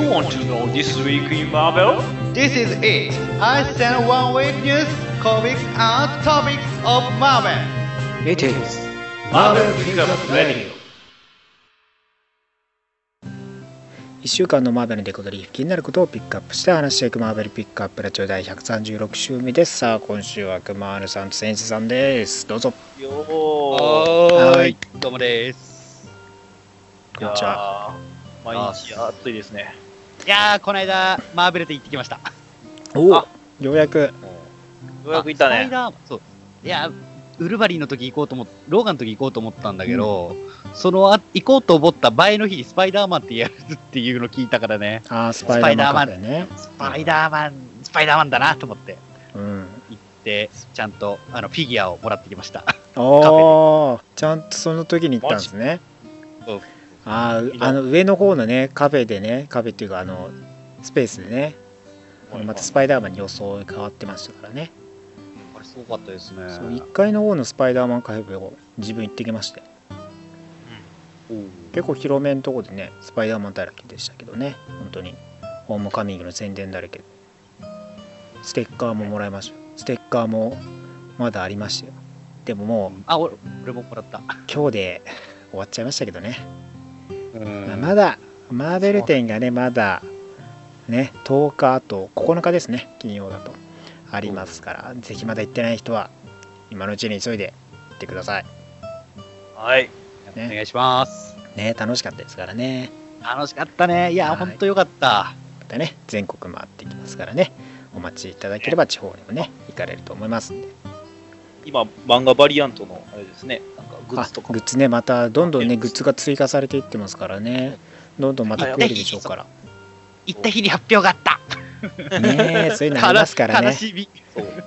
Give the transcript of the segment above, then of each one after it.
You want to know this week in Marvel? This is it. I send one week news, comics, and topics of Marvel. It is Marvel Pickup Radio. 1週間のマーベルの出ことり気になることをピックアップして話していくマーベルピックアップラジオ第136週目ですさあ今週は熊丸さんと先生さんですどうぞよーははいい、どうもです。こんにちは毎日暑いですね。いやー、この間、マーベルで行ってきました。おおあ。ようやく。ようやくいたね。あスパイダーそう。いや、ウルヴァリンの時行こうと思っローガンの時行こうと思ったんだけど、そのあ行こうと思った前の日にスパイダーマンってやるっていうの聞いたからね、あースパイダーマンね。スパイダーマン、スパイダーマンだなと思って。うん。行って、ちゃんとあのフィギュアをもらってきました。おー。ちゃんとその時に行ったんですね。そうあーあの上の方のねカフェでねカフェっていうかあのスペースでねまたスパイダーマンに装い変わってましたからね。あれすごかったですね。そう1階の方のスパイダーマンカフェを自分行ってきまして。結構広めのとこでねスパイダーマンだらけでしたけどね。本当に。ホームカミングの宣伝だらけで。ステッカーももらいました。よステッカーもまだありましたよ。でももうあ、俺俺ももらった。今日で終わっちゃいましたけどね、うんまあまだマーベル展がねまだね10日あと9日ですね金曜だとありますからぜひまだ行ってない人は今のうちに急いで行ってくださいはい。ねお願いします。ね楽しかったですからね楽しかったね。いや、はいほんとよかった。またね全国回っていきますからねお待ちいただければ地方にもね行かれると思いますんで今、漫画バリアントのあれですね。なんかグッズとか。あグッズね。またどんどんねグッズが追加されていってますからね。どんどんまた増えるでしょうから。行った日に発表があった。ねえそういうのありますからね。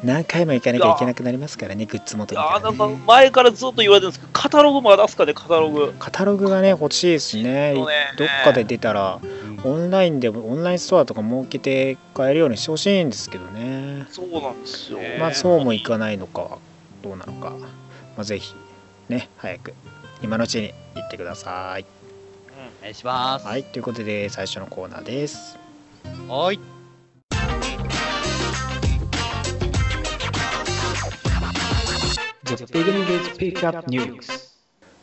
何回も行かなきゃいけなくなりますからねグッズ元にあーなんか前からずっと言われてるんですけど、カタログまだすかね、カタログ。カタログがね欲しいですね。ね。どっかで出たらオンラインでもオンラインストアとか設けて買えるようにしてほしいんですけどね。そうなんですよ。まあそうもいかないのか。はどうなのか、まあ、ぜひね早く今のうちに行ってくださいお願いします。はいということで最初のコーナーですはい。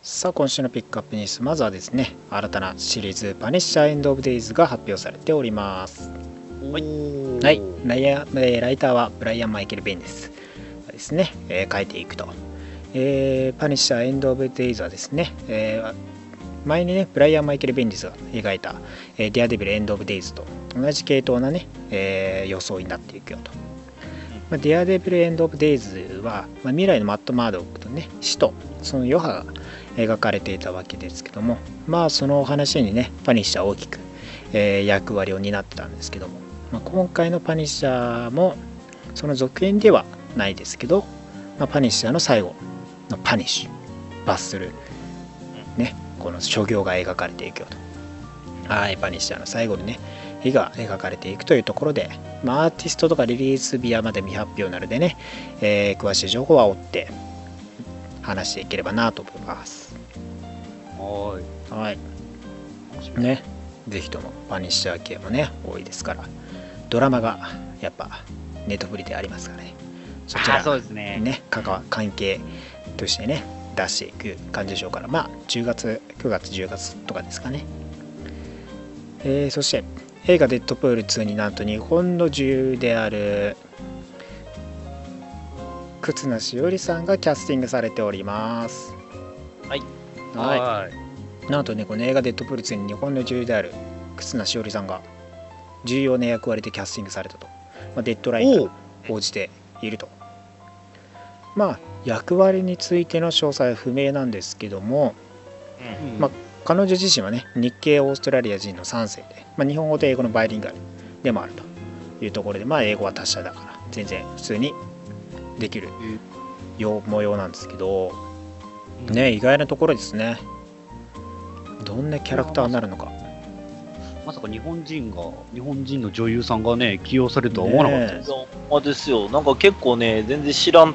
さあ今週のピックアップニュースまずはですね新たなシリーズ「パニッシャーエンド・オブ・デイズ」が発表されておりますはい。はいライライターはブライアン・マイケル・ベンですですね、えー書いていくと、えーパニッシャーエンド・オブ・デイズはですね、えー前にねブライアン・マイケル・ベンディスが描いた、えーデアデビル・エンド・オブ・デイズと同じ系統なね、えー予想になっていくよと、まあ、デアデビル・エンド・オブ・デイズは、まあ、未来のマット・マードックとね死とその余波が描かれていたわけですけどもまあそのお話にねパニッシャー大きく、えー役割を担ってたんですけども、まあ、今回のパニッシャーもその続編ではないですけど、まあ、パニッシャーの最後のパニッシュ罰する。ねこの所業が描かれていくよと。はいパニッシャーの最後にね絵が描かれていくというところで、まあ、アーティストとかリリース日はまで未発表なのでね、えー詳しい情報は追って話していければなと思います。ははい。ねぜひともパニッシャー系もね多いですからドラマがやっぱネットフリでありますからねそちらそうですね。ね関係としてね出していく感じでしょうから。まあ10月9月10月とかですかね。えーそして映画「デッドプール2」になんと日本の女優である忽那しおりさんがキャスティングされております。はい。はい。はい。なんとねこの映画「デッドプール2」に日本の女優である忽那しおりさんが重要な役割でキャスティングされたと、まあ、デッドラインが報じているとまあ役割についての詳細は不明なんですけどもうん。まあ彼女自身はね日系オーストラリア人の3世で、まあ、日本語と英語のバイリンガルでもあるというところでまあ英語は達者だから全然普通にできるよ模様なんですけどね意外なところですね。どんなキャラクターになるのか。まさか日本人が、日本人の女優さんがね、起用されるとは思わなかったです。そうまあですよ。なんか結構ね、全然知らん、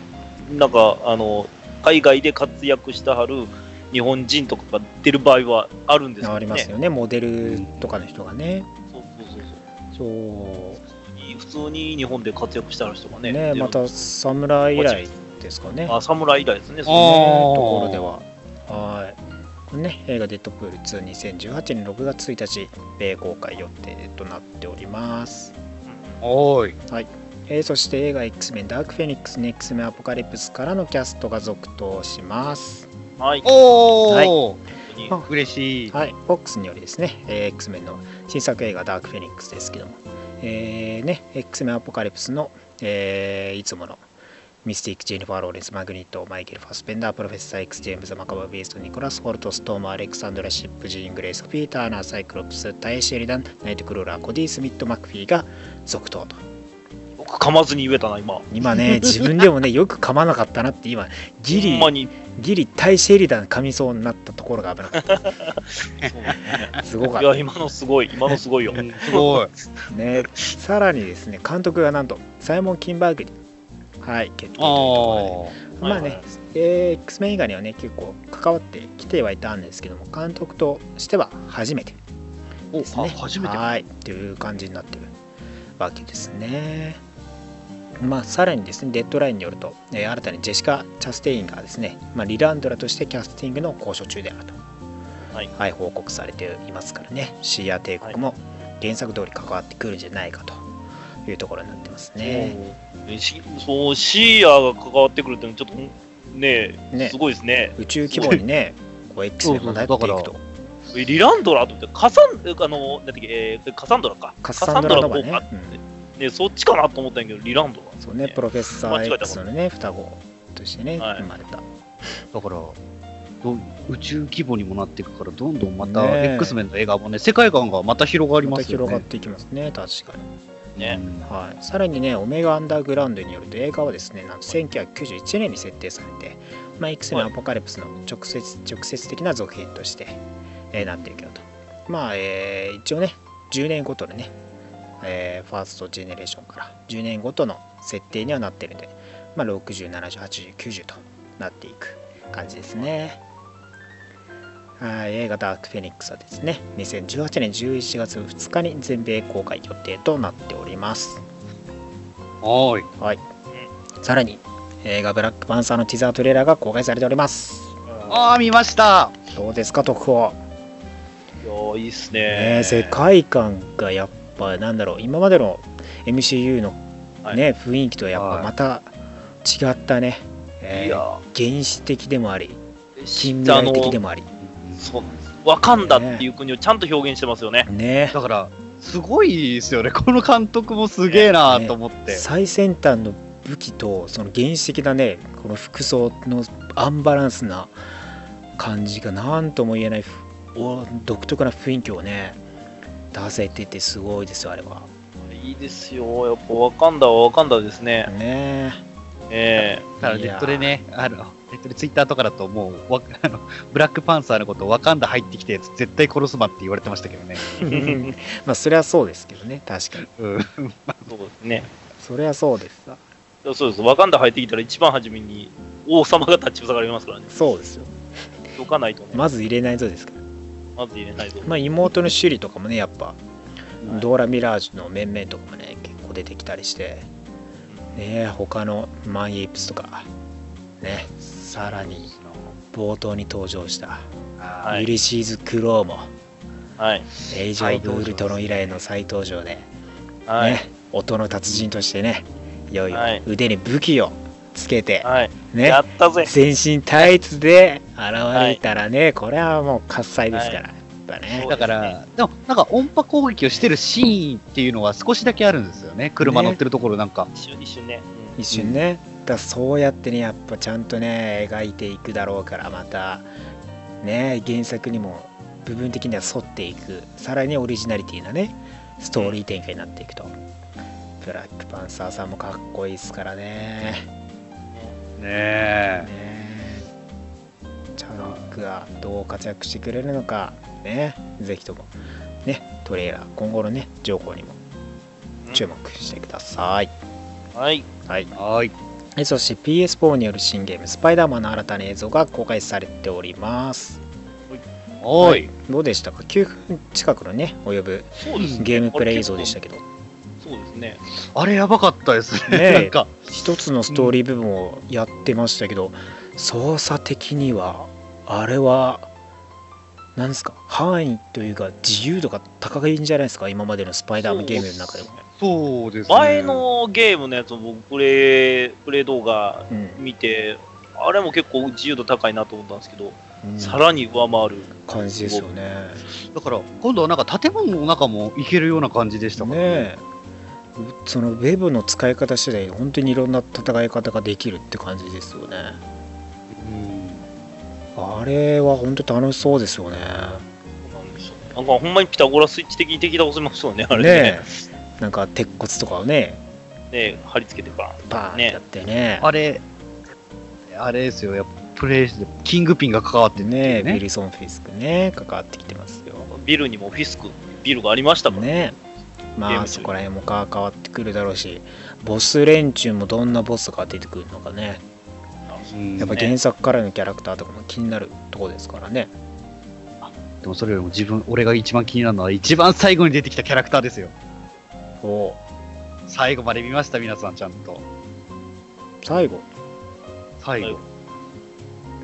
なんか、あの、海外で活躍したはる日本人とかが出る場合はあるんですけどね。ありますよねモデルとかの人がねそうそうそうそういい普通に日本で活躍した人がね。ねまた侍以来ですかねあ、侍以来ですね。そあうーところでは。はい。これね、映画デッドプール2、2018年6月1日、米公開予定となっております。おーい。えーそして映画 X-Men ダークフェニックス、X メンアポカリプスからのキャストが続投します。はい。おー、本当にあ嬉しい。はい、FOX によりですね、えー X-Men の新作映画ダークフェニックスですけども、えーね、X-Men アポカリプスの、えーいつものミスティック、ジェニファー・ローレンス、マグニット、マイケル・ファスペンダー、プロフェッサー X、ジェームズ・マカバー・ベースト、ニコラス・ホルト、ストーム、アレクサンドラ・シップ、ジーン・グレイス、ピーターナー、サイクロプス、タイ・シェリダン、ナイト・クローラー、コディ・スミット・マクフィーが続投と。僕噛まずに言えたな、今。今ね、自分でもね、よく噛まなかったなって今、ギリ。ギリ、タイ・シェリダン噛みそうになったところが危なかった。そうですねすごかっいや、今のすごい。今のすごいよ。うんすごい。た。ね、さらにですね、監督がなんと、サイモン・キンバーグに、はい、決定というとあころで。まあね、はいはいえー X メン以外にはね、結構関わってきてはいたんですけども、監督としては初めておですね。あ初めて。はい、という感じになってるわけですね。まあ、さらにですね、デッドラインによると、えー新たにジェシカ・チャステインがですね、まあ、リランドラとしてキャスティングの交渉中であると、はい報告されていますからね、シーア帝国も原作通り関わってくるんじゃないかというところになってますね。そうしそう、シーアが関わってくるっていうのはちょっとねねすごいですね。宇宙規模にね、こう X メンもなっていくと。えリランドラとって、カサン、えあの、なんだっけ、えーカサンドラか。カッサンドラの方がねカサンドラの方かね、そっちかなと思ったんやけど、リランドラ。そうね、プロフェッサ間違えたー X のね、双子としてね、はい生まれた。だからど宇宙規模にもなっていくから、どんどんまた X メンの映画もね、世界観がまた広がりますよね。広がっていきますね、確かに。ね。はい、さらにね、オメガアンダーグラウンドによると映画はですね、なんと1991年に設定されて、まあ、X メンアポカリプスの直接直接的な続編として、えーなっていくよと。まあ、えー一応ね、10年ごとのね、えーファーストジェネレーションから10年ごとの設定にはなってるんで、まあ、60、70、80、90となっていく感じですね。はい映画ダークフェニックスはですね、2018年11月2日に全米公開予定となっております。はーい。はい。さらに、映画ブラックパンサーのティザートレーラーが公開されております。ああ、見ました。どうですか、特報。いやーいいっすねね。え世界観がやっぱ、なんだろう、今までの MCU のはいね、雰囲気とはやっぱはいまた違ったね、えーいや原始的でもあり、ー近未来的であもあり。のそうワカンダっていう国をちゃんと表現してますよね。ねだから、すごいですよね。この監督もすげえなと思って。最先端の武器とその原始的なねこの服装のアンバランスな感じが何とも言えない独特な雰囲気をね出せててすごいですよあれはいいですよ。やっぱワカンダはワカンダですね。ねえだからネットでね、あの、ネットでツイッターとかだともう、わ あのブラックパンサーのことをワカンダ入ってきて、絶対殺すまって言われてましたけどね。え まあそれはそうですけどね確かにうん。そうですね。それはそうですさそうです。ワカンダ入ってきたら一番初めに王様が立ちふさがりますからね。そうですよどかないとね。まず入れないとですからまず入れないと。まあ妹のシュリとかもねやっぱはいドーラ・ミラージュの面々とかもね結構出てきたりしてね他のマン・イープスとかねさらに冒頭に登場したはいユリシーズ・クローもはい。エイジ・オブ・ウルトロン以来の再登場で、はい。ね、音の達人としてねいよいよはい腕に武器をつけて、はい。ね。やったぜ。全身タイツで現れたらね、これはもう喝采ですから、はい。やっぱね。だから、でも、なんか音波攻撃をしてるシーンっていうのは少しだけあるんですよね。車乗ってるところなんか。一瞬一瞬ね。うん。一瞬ね、だそうやってねやっぱちゃんとね描いていくだろうからまた。ね原作にも部分的には沿っていく。さらにオリジナリティなねストーリー展開になっていくと、ブラックパンサーさんもかっこいいですからねねチャロックがどう活躍してくれるのかねぜひともねトレーラー今後のね情報にも注目してください、はい。はいはい。えそして PS4 による新ゲーム、スパイダーマンの新たな映像が公開されております。おい。どうでしたか ?9 分近くのね、及ぶ。ゲームプレイ映像でしたけど、そうですね。あれやばかったですね。ねえなんか、一つのストーリー部分をやってましたけど、操作的には、あれは、なんですか、範囲というか、自由度が高いんじゃないですか、今までのスパイダーマンゲームの中でも。そうですね。前のゲームのやつを僕プレイ、プレイ動画うん見て、あれも結構自由度高いなと思ったんですけど、うんさらに上回る。感じですよね。だから、今度はなんか建物の中も行けるような感じでしたからねえそのウェブの使い方次第で本当にいろんな戦い方ができるって感じですよねうんあれは本当楽しそうですよねなんかほんまにピタゴラスイッチ的に敵倒せますよね、あれねね。えなんか鉄骨とかをねね貼り付けてバーン。バーンやってねあれ、あれですよ、やっぱプレイして、キングピンが関わってってねね。ビルソン・フィスクね関わってきてますよビルにもフィスク、ビルがありましたからね。ねまあそこら辺も関わってくるだろうしボス連中もどんなボスが出てくるのかね。うん。やっぱ原作からのキャラクターとかも気になるとこですからね。でもそれよりも自分、俺が一番気になるのは、一番最後に出てきたキャラクターですよ。お。最後まで見ました、皆さん、ちゃんと。最後？最後。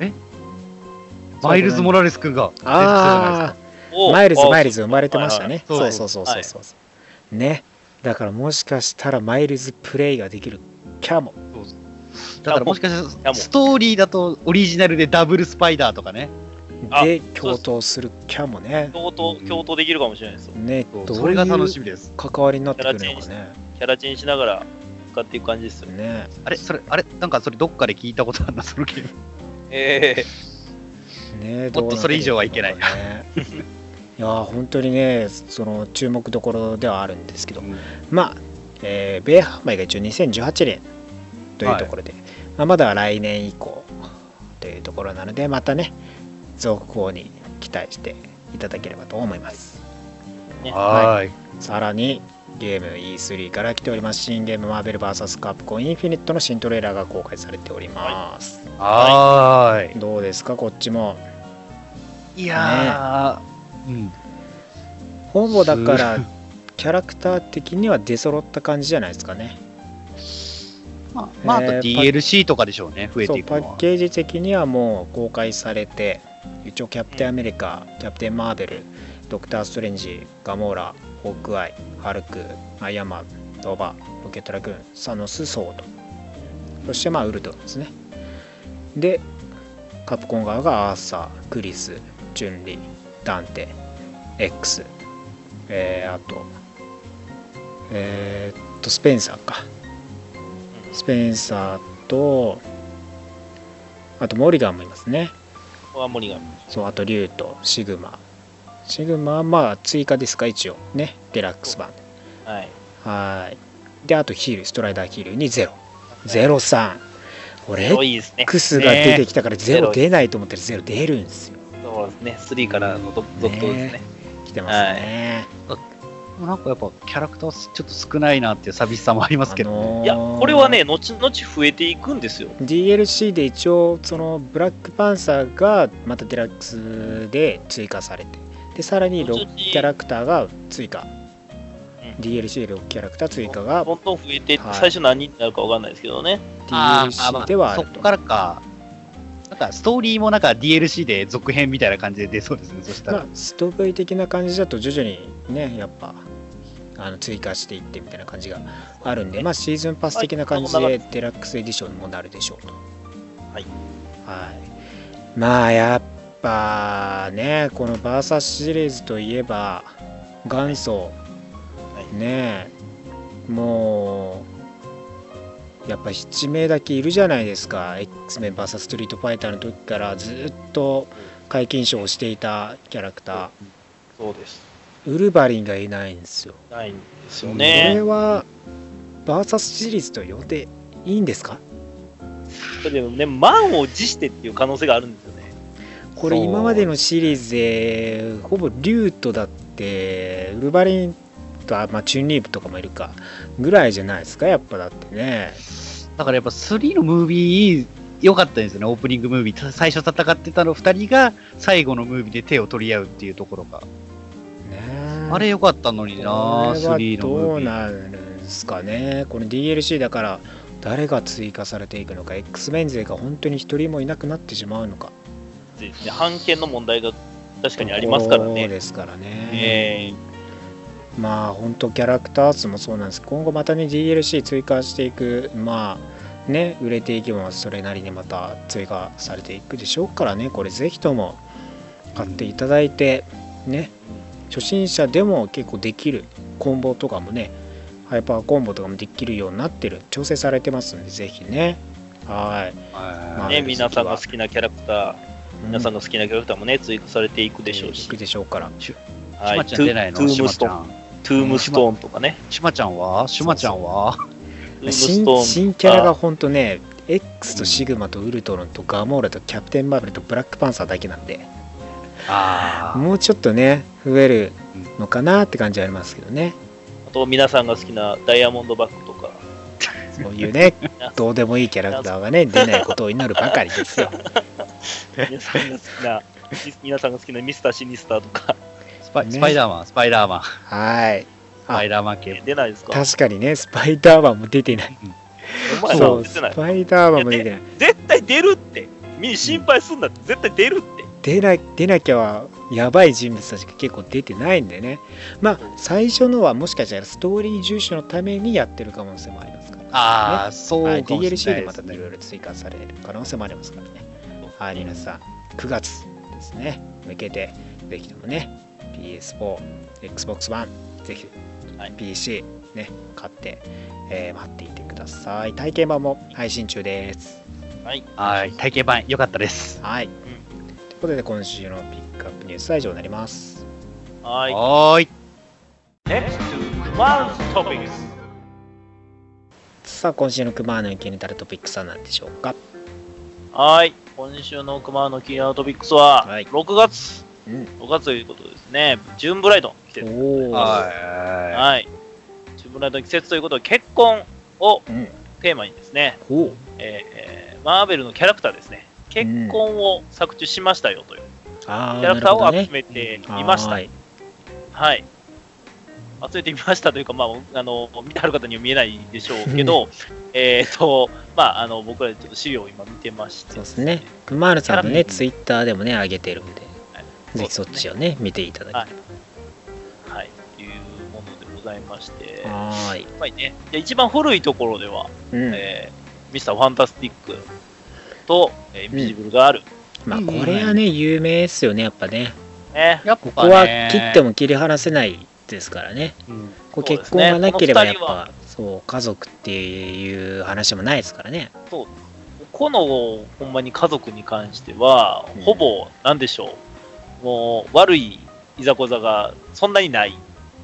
え？マイルズ・モラレス君が出てきたじゃないああおマイルズ、あマイルズ生まれてましたね。そうそうそうそうそう。ね。だからもしかしたらマイルズプレイができるかも。ですか。だからもしかしたら、ストーリーだとオリジナルでダブルスパイダーとかね。あで、共闘するかもね。共闘、共闘できるかもしれないですよ。ね、どれが楽しいうみです。関わりになってくるのかね。キャラチェンしながら使っていく感じですよね。ね。あれそれ、あれなんかそれどっかで聞いたことあるな、そのゲーム。えねもっとそれ以上はいけないね いやー本当にね、その注目どころではあるんですけど、まあ、えー米販売が一応2018年というところで、まあ、まだ来年以降というところなので、またね、続報に期待していただければと思います。ーねはーい。さらに、ゲーム E3 から来ております、新ゲームマーベル VS カプコンインフィニットの新トレーラーが公開されております。はーい。どうですか、こっちも。いやー、うん。ほぼだから、キャラクター的には出揃った感じじゃないですかね。まあ、まあ、あとえー DLC とかでしょうね、増えていくのは。ッケージ的にはもう公開されて一応キャプテンアメリカ、キャプテンマーベルドクター・ストレンジガモーラホークアイハルクアイアンマンドーバーロケットラグーンサノスソードそしてまあウルトラですねでカプコン側がアーサークリスチュンリーダンテ X えー、あとえーっとスペンサーかスペンサーと、あとモリガンもいますね。ワンモリガン。そう、あとリュウとシグマ。シグマはまあ追加ですか、一応。ね、デラックス版。はい。はーい。で、あとヒール、ストライダーヒールにゼロ。ゼロ3。俺。X が出てきたからゼロね出ないと思ったらゼロ出るんですよ。そうですね。3からの続々とですね。来てますね。なんかやっぱキャラクターちょっと少ないなっていう寂しさもありますけど、あのー。いや、これはね、後々増えていくんですよ。DLC で一応そのブラックパンサーがまたデラックスで追加されてでさらに6キャラクターが追加、うん。DLC で6キャラクター追加。がどんどん増えてはい。最初何になるかわかんないですけどね。あーあま DLC ではあると。そっからか、なんかストーリーもなんか DLC で続編みたいな感じで出そうですね、そしたら。まあストーリー的な感じだと徐々にねやっぱあの追加していってみたいな感じがあるんでまあシーズンパス的な感じでデラックスエディションにもなるでしょうとはい。はい。まあやっぱね、このバーサスシリーズといえば元祖、はいねもうやっぱ7名だけいるじゃないですか X メン VS ストリートファイターの時からずっと皆勤賞をしていたキャラクタそうです。ーウルヴァリンがいないんですよ。ないんですよこれね。はバーサスシリーズと呼んでいいんですか？でもね、満を持してっていう可能性があるんですよね。これ今までのシリーズでほぼリュートだってウルヴァリンとあまあチュンリーブとかもいるかぐらいじゃないですかやっぱだってねだからやっぱ3のムービー良かったですよね、オープニングムービー。最初戦ってたの二人が、最後のムービーで手を取り合うっていうところが。ねあれ良かったのにな、これは3のムどうービー。なるんですかねこの DLC だから誰が追加されていくのか X メン勢が本当に一人もいなくなってしまうのかですね判権の問題が確かにありますからそうね。ですからね、えまあ本当キャラクター数もそうなんです。今後またね DLC 追加していく。まあね売れていけばそれなりにまた追加されていくでしょうからね。これぜひとも買っていただいてね初心者でも結構できるコンボとかもねハイパーコンボとかもできるようになってる。調整されてますんでぜひね。はい。ーね、皆さんが好きなキャラクター、皆さんがが好きなキャラクターもね、追加されていくでしょうし。いく、でしょうから。シはい。ュマちゃん出ないの？トゥームストーン、マちゃん。トゥームストーンとかね、シュマちゃんは？シュマちゃんは？新新キャラがほんとね X とシグマとウルトロンとガモーラとキャプテンマーベルとブラックパンサーだけなんで。あもうちょっとね増えるのかなって感じはありますけどね。あと皆さんが好きなダイヤモンドバッグとか、そういうね どうでもいいキャラクターがね出ないことを祈るばかりですよ。皆さんが好きな、み皆さんが好きなミスターシニスターとか、スパスパイダーマン、スパイダーマン。はいスパイダーマン系。出ないですか？確かにねスパイダーマンも出てないお前らそうス出てない。パイダーマンも出てない絶対出るって。みんな心配すんなって、絶対出るって。出な出なきゃはやばい人物たちが結構出てないんでねまあ最初のはもしかしたらストーリー重視のためにやってる可能性もありますからああ、そうはい、かもしれ DLC でないですね。またいろいろ追加される可能性もありますからね。はい、皆さん、9月ですね、向けて、ぜひともね、PS4、Xbox One、ぜひはい PC、ね、買って、えー待っていてください。体験版も配信中です。はい。はい、体験版良かったです。はい。ということで、今週のピックアップニュースは以上になります。はい。はーい。Next to Topics。さあ、今週の熊の気になるトピックスは何でしょうか？はい。今週の熊の気になるトピックスは、はい6月。うん。6月ということですね。ジューンブライド来てる。おー。ははい。ジューンブライドの季節ということで、結婚をうん。テーマにですね、おーえー、マーベルのキャラクターですね、結婚を作中しましたよというキャラクターを集めてみました。はいはい。集めてみましたというか、まあ、あの、見てある方には見えないでしょうけど、えっと、まあ、あの、僕らちょっと資料を今見てまして、そうですね。クマールさんのね、ツイッターでもね、上げてるんで、はいぜひそっちをね、見ていただはいきはい、いうものでございまして、やはーい。っぱりね、で一番古いところでは、うん。えーミスターファンタスティックと、えーインビジブルがある。まあ、これはね、有名ですよね、やっぱね。ね。やっぱねここは切っても切り離せないですからね。うんこう結婚がなければやっぱ、そう、家族っていう話もないですからね。この、ほんまに家族に関してはうん、ほぼ、なんでしょう、もう、悪いいざこざがそんなにない。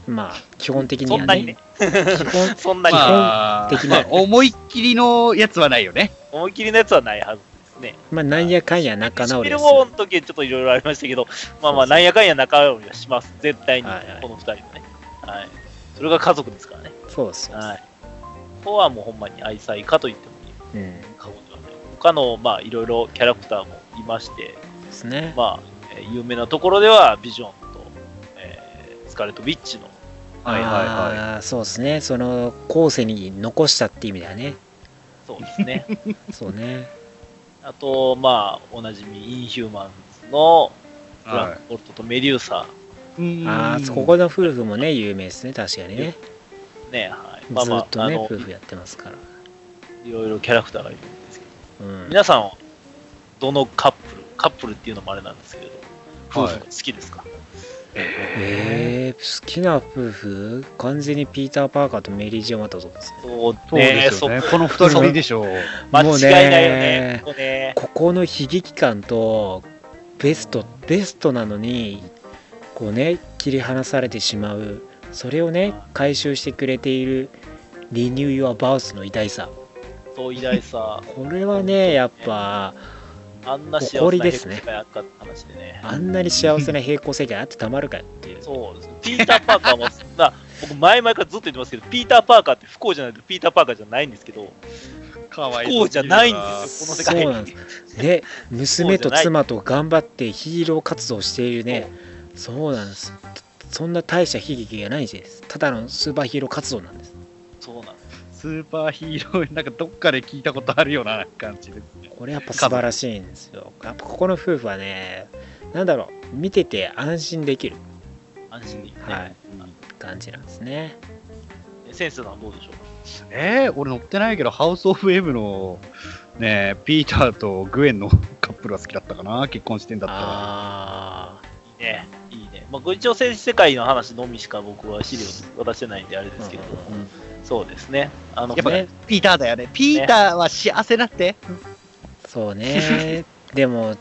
まあ、基本的にはねそんなにね。。基本そんなにない。まあ、基本的なまあ思いっきりのやつはないよね。思い切りのやつはないはずですね。まあ、なんやかんや仲直りシビルですよウォーの時はちょっといろいろありましたけど、まあまあ、なんやかんや仲直りはします。絶対に、この二人はね。はい。それが家族ですからね。そうですよ。はい。ここはもうほんまに愛妻家と言ってもいい。うん。過言ではない。他の、まあ、いろいろキャラクターもいまして、ですね。まあ、えー有名なところでは、ビジョンと、えースカーレット・ウィッチの、はいはいはあーそうですね。その、後世に残したって意味ではね。そうですね。そうね。あと、まあ、おなじみ、インヒューマンズの、い。フランク・ボルトとメデューサああ、ここの夫婦もね、有名ですね、確かにね。ね、はい。まあずまあ、っとね、あの、夫婦やってますから。いろいろキャラクターがいるんですけど、うん。皆さん、どのカップル、カップルっていうのもあれなんですけれど、夫はい婦が好きですか、えー、好きな夫婦完全にピーター・パーカーとメリー・ジェオ・マトゾですね。そうそうですよね。そこの二人でしょう。間違いないよねね。ここねここの悲劇感とベストベストなのにこうね切り離されてしまうそれをね回収してくれているリニュー・ユア・バウスの偉大さそう偉大さ、これはねやっぱあんな幸せな誇りですね世界あったって話でね。あんなに幸せな平行世界あってたまるかよっていうそうです。ピーター・パーカーも、まあ、僕前々からずっと言ってますけど、ピーター・パーカーって不幸じゃないとピーター・パーカーじゃないんですけど、かわい不幸じゃないんですよ、この世界。そうなんですで娘と妻と頑張ってヒーロー活動しているねそうなんですそんな大した悲劇がないんですただのスーパーヒーロー活動なんですそうなんです。スーパーヒーロー、なんかどっかで聞いたことあるような感じで。すね。これやっぱ素晴らしいんですよ。やっぱここの夫婦はねなんだろう見てて安心できる。安心できる、はい。感じなんですね。センスはどうでしょう？えー、俺乗ってないけど、ハウス・オブ・エムの、ね、ピーターとグエンのカップルが好きだったかな、結婚してんだったら。あいいね。いいね。まあ、ご一応政治世界の話のみしか僕は資料渡してないんであれですけれども、そうですね。あの、やっぱ、ねピーターだよね。ピーターは幸せだって。そうね でも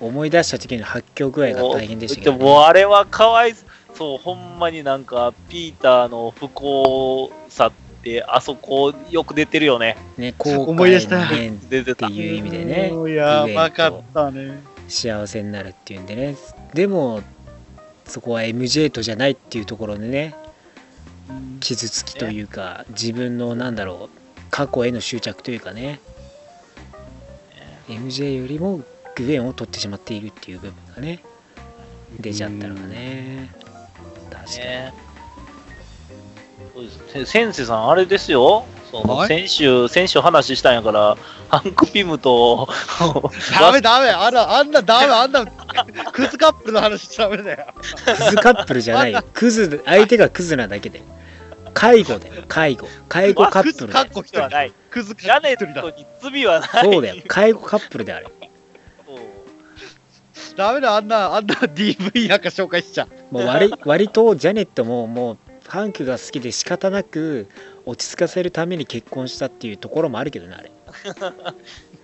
思い出した時の発狂具合が大変でしたけど、でもあれはかわいそう、ほんまになんか、ピーターの不幸さって、あそこよく出てるよね。ね 後思い出した。っていう意味でねもうやばかったね。幸せになるっていうんでねでもそこは MJ とじゃないっていうところでね傷つきというか、自分のなんだろう過去への執着というかね。MJ よりもグエンを取ってしまっているっていう部分がね出ちゃったのがね。確かに、ねそうです。センセさん、あれですよ。そのはい？先週、先週話したんやから、ハンクピムと、ダメダメ、あんな、あんなダメ、あんな、クズカップルの話しちゃダメだよ。クズカップルじゃないよクズ相手がクズなだけで介護だよ介護介護カップルだよかっこ一人はない。クズジャネ一人だ。に罪はない。そうだよ介護カップルであれダメだ、あんな、あんな DV なんか紹介しちゃう。もう割割とジャネットももうハンクが好きで仕方なく落ち着かせるために結婚したっていうところもあるけどねあれ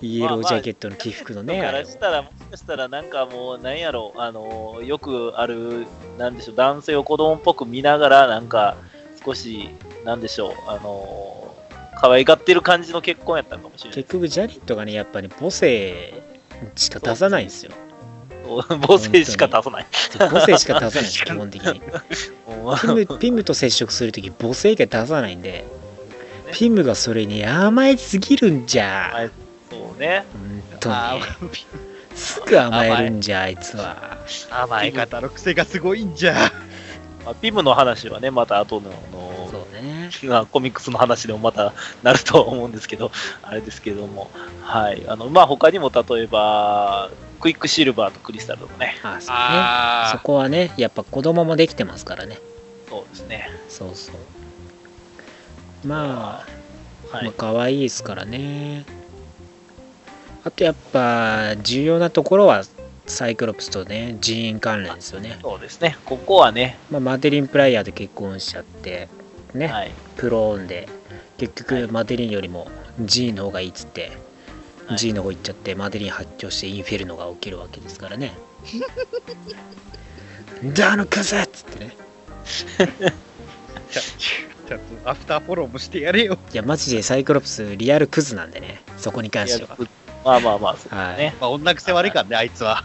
イエロージャケットの起伏のね、だかあれらしたら、もしかしたら、なんかもう、なんやろ、あの、よくある、なんでしょう、男性を子供っぽく見ながら、なんか、少し、なんでしょう、あの、可愛がってる感じの結婚やったのかもしれない。結局ジャネットがねやっぱり母性しか出さないんですよ。母性しか出さない。母性しか出さない基本的に。もピムピムと接触するとき母性以外出さないんでピムがそれに甘えすぎるんじゃ。うそうね。本当あにすぐ甘えるんじゃあいつは。甘え方の癖がすごいんじゃ。まあ、ピムの話はね、また後の、のそうね。まあコミックスの話でもまたなると思うんですけど、あれですけども、はい。あの、まあ、他にも例えば、クイックシルバーとクリスタルとかね、あそうね。そあこはねやっぱ子供もできてますからね。そうですね。そうそうまあ、はい。まあ可愛いですからねあとやっぱ重要なところはサイクロプスとね人員関連ですよね、そうですね。ここはね、まあ、マデリンプライヤーで結婚しちゃってね、はい。プロオンで結はい局マデリンよりも G の方がいいっつって、はい G の方行っちゃってマデリン発狂してインフェルノが起きるわけですからねだあのクズっつってね ちゃんとアフターフォローもしてやれよ。いやマジでサイクロプスリアルクズなんでね。そこに関しては。まあまあまあ、そう。ですはい。ね。まあ、女癖悪いからね、あいつは。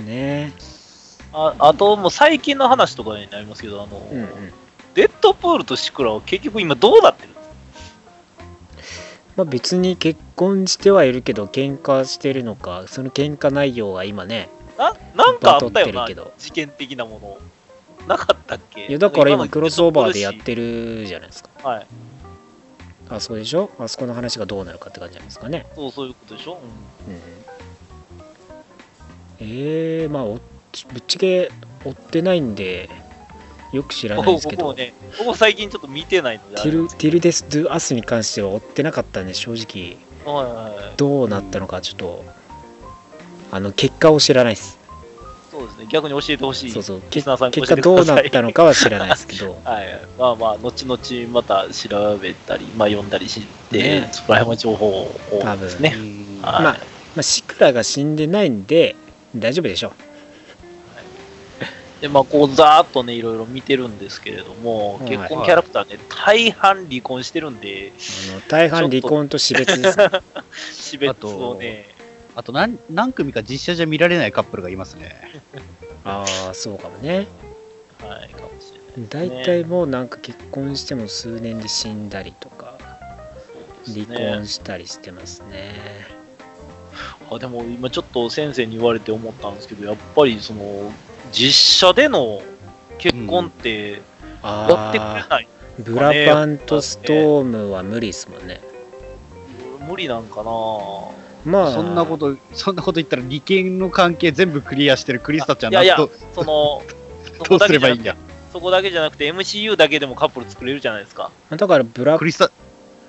ね。ああと、もう最近の話とかになりますけど、あの、うんうん。デッドプールとシクラは結局今どうなってるまあ別に結婚してはいるけど喧嘩してるのかその喧嘩内容が今ねななんかあったよな事件的なもの。なかったっけ？いやだから今のクロスオーバーでやってるじゃないですか。はい。あそうでしょ？あそこの話がどうなるかって感じなんですかね。そう、そういうことでしょ、うん。えー、まあおぶっちゃけ追ってないんでよく知らないですけど。僕もね、最近ちょっと見てないのであティルティルデス・ドゥ・アスに関しては追ってなかったんで正直。はいはいどうなったのかちょっとあの結果を知らないですそうですね、逆に教えてほしい。そうそう。結果どうなったのかは知らないですけど。はい、まあまあ、後々また調べたり、まあ読んだりして、ね。そこら辺は情報を多分。ですね。はい。まあまあシクラが死んでないんで大丈夫でしょで、まあ、こう、ざーっとね、いろいろ見てるんですけれども、はい。結婚キャラクターね、大半離婚してるんで、あの大半離婚と死別ですね。死別をね、あと何、何組か実写じゃ見られないカップルがいますね。ああそうかもねはい、かもしれないね。大体もうなんか結婚しても数年で死んだりとかそうです離ね婚。したりしてますね。あでも今ちょっと先生に言われて思ったんですけど、やっぱりその、実写での結婚ってやってくれあない、あ、ブラパンとストームは無理ですもんね。無理なんかなまあ、そんなこと、そんなこと言ったら利権の関係全部クリアしてるクリスタちゃんいやいやどその、そどうすればいいんだ？そこだけじゃなくて MCU だけでもカップル作れるじゃないですか。だからブラクリスタ、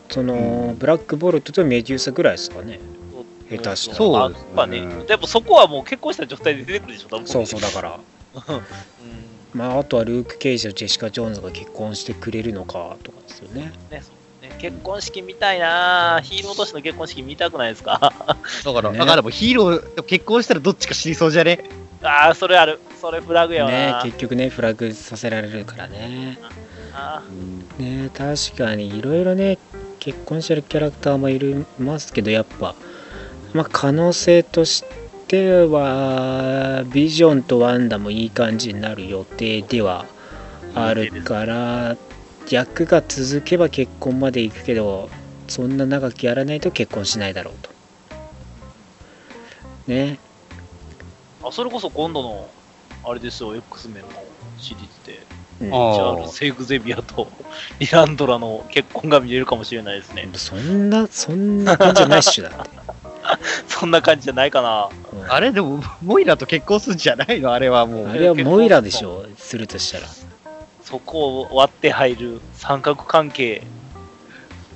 その、ブラックボルトとメデューサぐらいですかね。下手したらそうですねあやっぱね。でもそこはもう結婚した状態で出てくるでしょ、多分そうそう、だから。うんまあ、あとはルーク・ケイジとジェシカ・ジョーンズが結婚してくれるのかとかですよね。ねそうね、結婚式見たいな。ヒーロー同士の結婚式見たくないですか？だから、ね。だからもうヒーロー、結婚したらどっちか死にそうじゃね？ああ、それある。それフラグやわねな。結局ね、フラグさせられるからね。あね確かにいろいろね、結婚してるキャラクターもいるますけど、やっぱ、まあ、可能性としては、ビジョンとワンダもいい感じになる予定ではあるから、役が続けば結婚まで行くけど、そんな長くやらないと結婚しないだろうと。ね、あそれこそ今度の、あれですよ、X メンのシリーズで、うんチャールズ・セイグゼビアと リランドラの結婚が見れるかもしれないですね。そんな、そんな感じじゃないっしょだって。そんな感じじゃないかな。うんあれでも、モイラと結婚するんじゃないの？あれはもう。あれはモイラでしょ、するとしたら。そこを割って入る三角関係、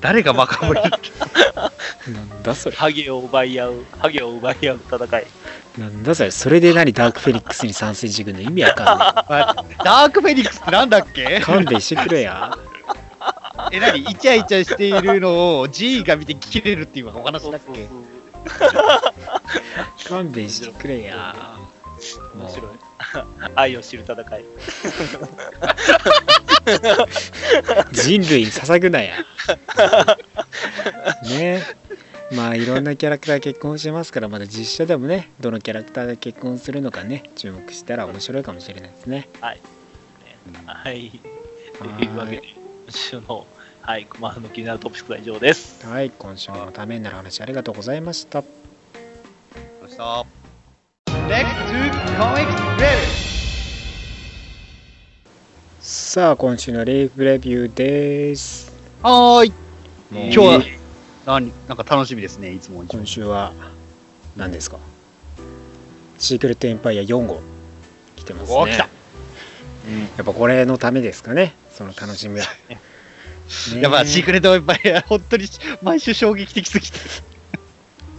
誰がバカモリ なんだそれ。ハゲを奪い合う、ハゲを奪い合う戦い。なんだそれ。それで何ダークフェニックスに参戦してくるの？意味わかんない。ダークフェニックスってなんだっけ？勘弁してくれや。え、なにイチャイチャしているのを G が見て切れるっていうお話だっけ？勘弁してくれや。面白い。愛を知る戦い。人類に捧ぐなや。ねまあいろんなキャラクター結婚してますからまだ実写でもねどのキャラクターが結婚するのかね注目したら面白いかもしれないですね。はい。というわけで、今週の、はい、熊の気になるトピックスは以上です。はい今週もためになる話ありがとうございました。どうした Next to Comics Review. さあ今週のレイフレビューです。はーい。今日は、なんなんか楽しみですね、いつも今週は何ですか？シークレットエンパイア4号来てますね。お来たやっぱこれのためですかねその楽しみは。ね やっぱシークレットエンパイア、本当に毎週衝撃的すぎて。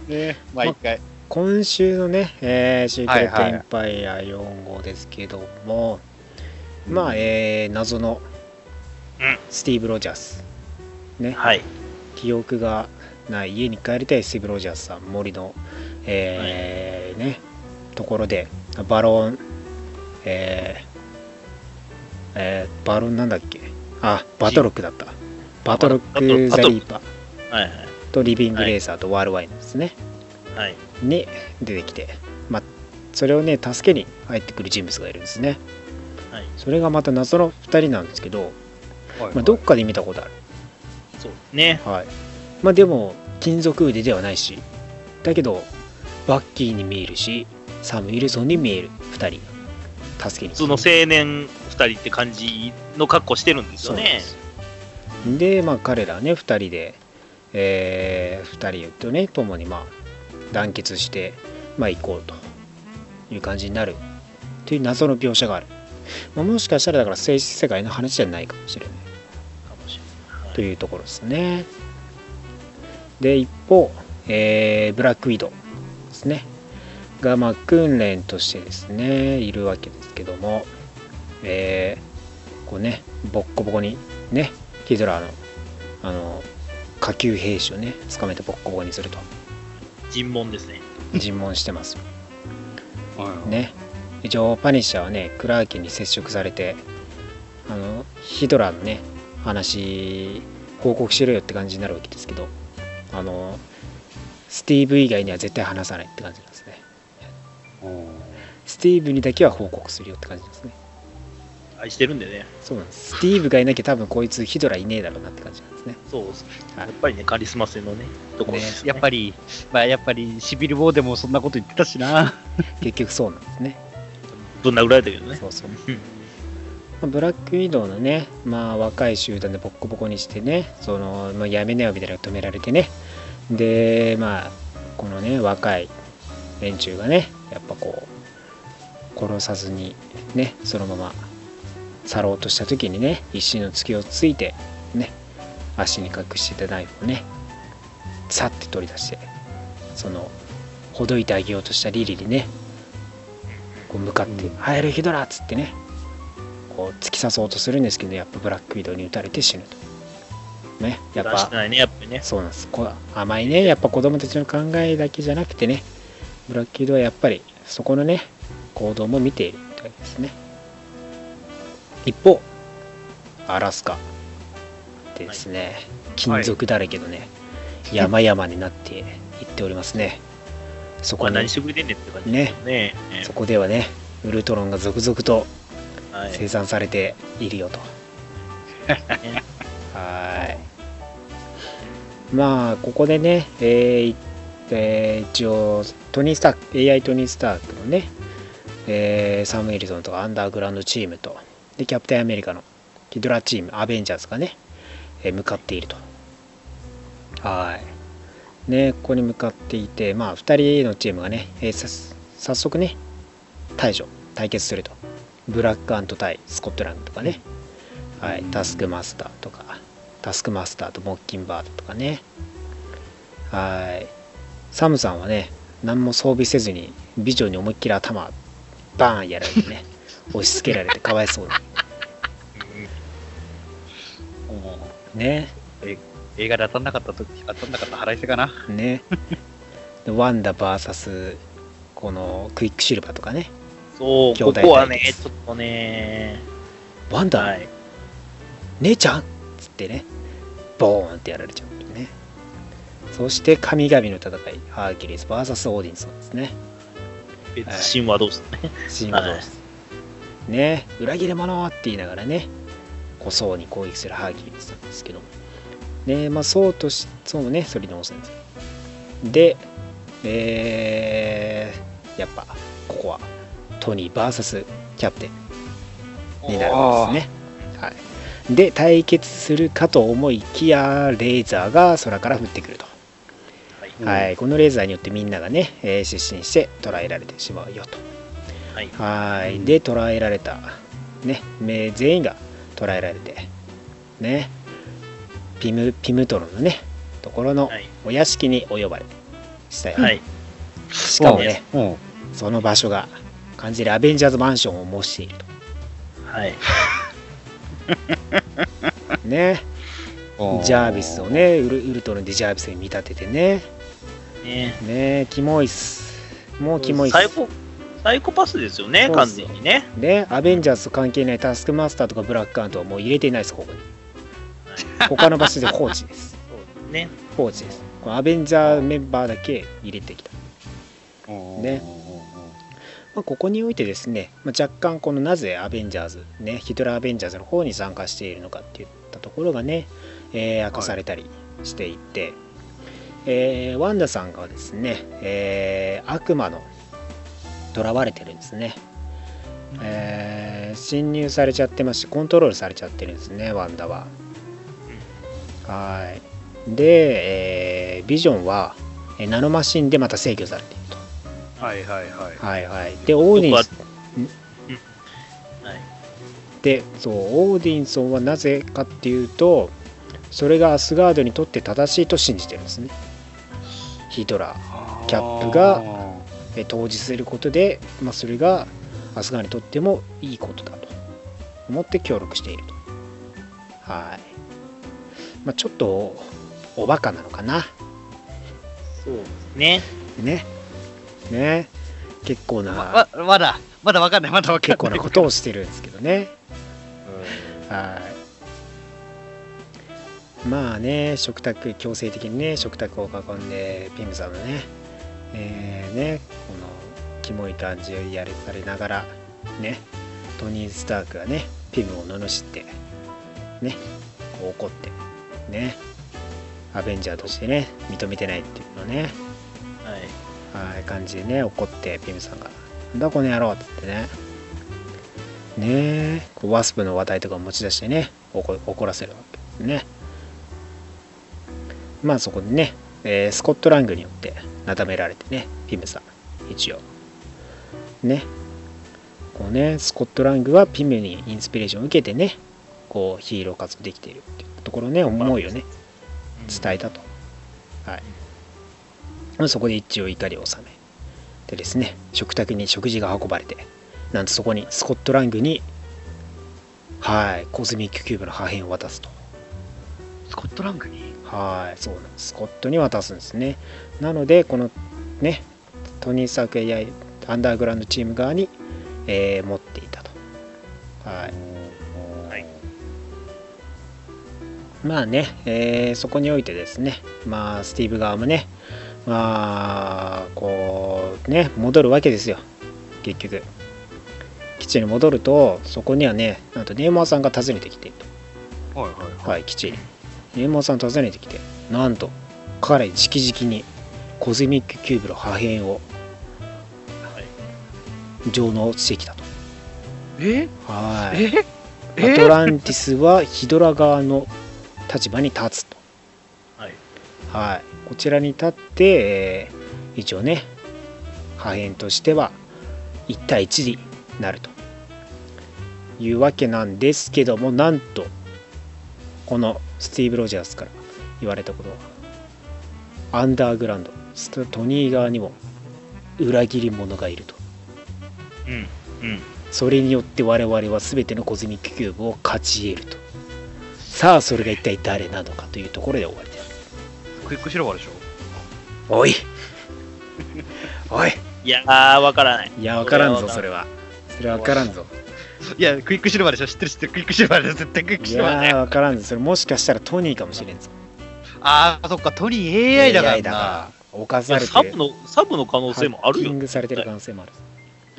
ね 毎回。今週のね、えーシークレットはいはいエンパイア4号ですけども、まあ、えー謎のうん。スティーブ・ロジャース、ね、はい。記憶がない家に帰りたいスティーブ・ロジャースさん森の、えーねところでバロンえーえーバロンなんだっけ？あバトロックだった。バトロック・ザ・リーパー。はいはい。とリビング・レーサーとワール・ワインですね、はい。に出てきて、まあ、それをね助けに入ってくる人物がいるんですね。はい。それがまた謎の2人なんですけど、はいまあ、どっかで見たことある。そうですね。はい。まあでも金属腕ではないしだけどバッキーに見えるしサム・ウィルソンに見える2人が助けに普通の青年2人って感じの格好してるんですよね。でまあ彼らね2人で、え2人とね共にまあ団結してまあ行こうという感じになるという謎の描写がある、まあ、もしかしたらだから静止世界の話じゃないかもしれない。というところですね。で一方、えーブラックウィドウですね。がまあ訓練としてですねいるわけですけどもえーこうねボッコボコにねヒドラーのあの下級兵士をね捕まえてボッコボコにすると尋問ですね。尋問してます。はいね。一応パニッシャーはねクラーケンに接触されてあのヒドラーのね話報告しろよって感じになるわけですけどあのスティーブ以外には絶対話さないって感じなんですね。スティーブにだけは報告するよって感じですね愛してるんでね。そうなんですスティーブがいなきゃ多分こいつヒドラいねえだろうなって感じなんですねそうです。はいやっぱりね、カリスマ性のね、ところです、ね。やっぱり、まあやっぱり、シビル・ウォーでもそんなこと言ってたしな。結局そうなんですねぶん殴られたけどね。そうそうブラックウィドウのね、まあ、若い集団でボッコボコにしてねその、まあ、やめなよみたいな止められてねでまあこのね若い連中がねやっぱこう殺さずにねそのまま去ろうとした時にね一瞬の隙をついてね足に隠してたナイフをねさって取り出してそのほどいてあげようとしたリリにねこう向かって「入るヒドラ!」っつってねこう突き刺そうとするんですけどやっぱブラックウィドウに撃たれて死ぬとねやっぱね、やっぱりね。そうなんですこ甘いねやっぱ子供たちの考えだけじゃなくてねブラックウィドウはやっぱりそこのね行動も見ているってわけですね一方アラスカでですね、金属だらけのね、山々になっていっておりますねそこねそこではねウルトロンが続々とはい。生産されているよと。はい。まあ、ここでね、えーいえー一応、トニー・スターク、AI トニー・スタークのね、えーサム・エリソンとかアンダーグラウンドチームと、で、キャプテンアメリカのヒドラチーム、アベンジャーズがね、え向かっていると。はい。ね、ここに向かっていて、まあ、2人のチームがね、えー早速ね、対処、対決すると。ブラックアント対スコットランドとかね、はい、タスクマスターとか、タスクマスターとモッキンバードとかね、はい、サムさんはね、何も装備せずに美女に思いっきり頭バーンやられてね、押し付けられてかわいそうに。ね、映画で当たんなかった時、当たんなかった腹いせかな。ね。でワンダ VS このクイックシルバーとかね、そう、兄弟ここはねちょっとね、ワンダ、はい。姉ちゃん？っつってね、ボーンってやられちゃうね。そして神々の戦い、ハーキュリス VS オーディンソンですね。別神話同士ね。シンゴ同士ね、裏切り者って言いながらね、こそうに攻撃するハーキュリスなんですけども。ね、まあそうとし、そうね、それに押すんです。で、えー、やっぱ、ここはトニー VS キャプテンになるんですね。はい、で対決するかと思いきやレーザーが空から降ってくると、はい。はい、このレーザーによってみんながね、えー失神して捕らえられてしまうよとはい。はい。で捕らえられた、ね、め全員が捕らえられて。ね。ピムピムトロンのね。ところのはい。お屋敷にお呼ばれしたよ、はい。しかもねうん。その場所が完全にアベンジャーズマンションを模しているはい。と ねジャービスをねウルウルトロンでジャービスに見立ててね。ね。ねえキモいっす。もうキモいっす。サイコ、サイコパスですよね、完全にね。ねアベンジャーズと関係ないタスクマスターとかブラックアントはもう入れていないですここに。他の場所で放置です。そうね。放置です。このアベンジャーメンバーだけ入れてきた、ね。まあ、ここにおいてですね、まあ、若干このなぜアベンジャーズねヒトラーアベンジャーズの方に参加しているのかっていったところがね、えー明かされたりしていて、えーワンダさんがですね、えー悪魔の囚われてるんですね、えー侵入されちゃってますしコントロールされちゃってるんですねワンダは。はい。で、えービジョンはえーナノマシンでまた制御されていると。はいはいはい。はいはい。でオーディンスはい。でそうオーディンソンはなぜかっていうとそれがアスガードにとって正しいと信じてるんですね。ヒトラー。キャップがえー投じすることで、まあ、それがアスガードにとってもいいことだと。思って協力していると。はい、まあ、ちょっとおバカなのかな。そうですね。ね。ね。結構な、まままだ、まだわかんない、まだわかんない。結構なことをしてるんですけどね。はい。まあね、食卓、強制的にね、食卓を囲んで、ピムさんのね、えーね、この、キモい感じをやれされながら、ね、トニー・スタークがね、ピムを罵ってねこう怒ってねアベンジャーとしてね認めてないっていうのね。はい。はい感じでね怒ってピムさんが「なんだこの野郎」っつってね。ねえこうワスプの話題とか持ち出してね怒怒らせるわけですね。まあそこでね、えースコットラングによってなだめられてねピムさん一応ねこうねスコットラングはピムにインスピレーションを受けてねこうヒーロー活動できているっていうところね思いをね伝えたと。はい。まあそこで一応怒りを収め。でですね、食卓に食事が運ばれて、なんとそこにスコットラングに、はい、コズミックキューブの破片を渡すと。スコットラングに？はい、そうなんです。スコットに渡すんですね。なので、このね、トニー・サーク AI アンダーグラウンドチーム側に、えー持っていたと。はい。はいまあね、えーそこにおいてですね、まあ、スティーブ側もね、まあ、こう、ね、戻るわけですよ、結局。基地に戻ると、そこにはね、なんとネーマーさんが訪ねてきていると。はいはいはい、基地に。ネーマーさん訪ねてきて、なんと、彼、直々にコズミックキューブの破片をはい。上納してきたと。え？はい。え？アトランティスはヒドラ側の立場に立つと。はい。はい。こちらに立って、えー一応ね、破片としては1対1になるというわけなんですけども、なんと、このスティーブ・ロジャースから言われたことは、アンダーグラウンド、ストトニー側にも裏切り者がいると。うん。うん。それによって我々は全てのコズミックキューブを勝ち得ると。さあ、それが一体誰なのかというところで終わりです。クイックシルバーでしょおい おいいやー、わからない。いや、わからんぞ、それは。それはわからんぞ。いや、クイックシルバーでしょ知ってる知ってる。クイックシルバーで絶対クイックシルバーだよ。やー、わからんぞ。それもしかしたらトニーかもしれんぞ。ああ、そっか、トニー AI だから AI だな。から、犯されてサブの、サブの可能性もあるよハッキン。グされてる可能性もある。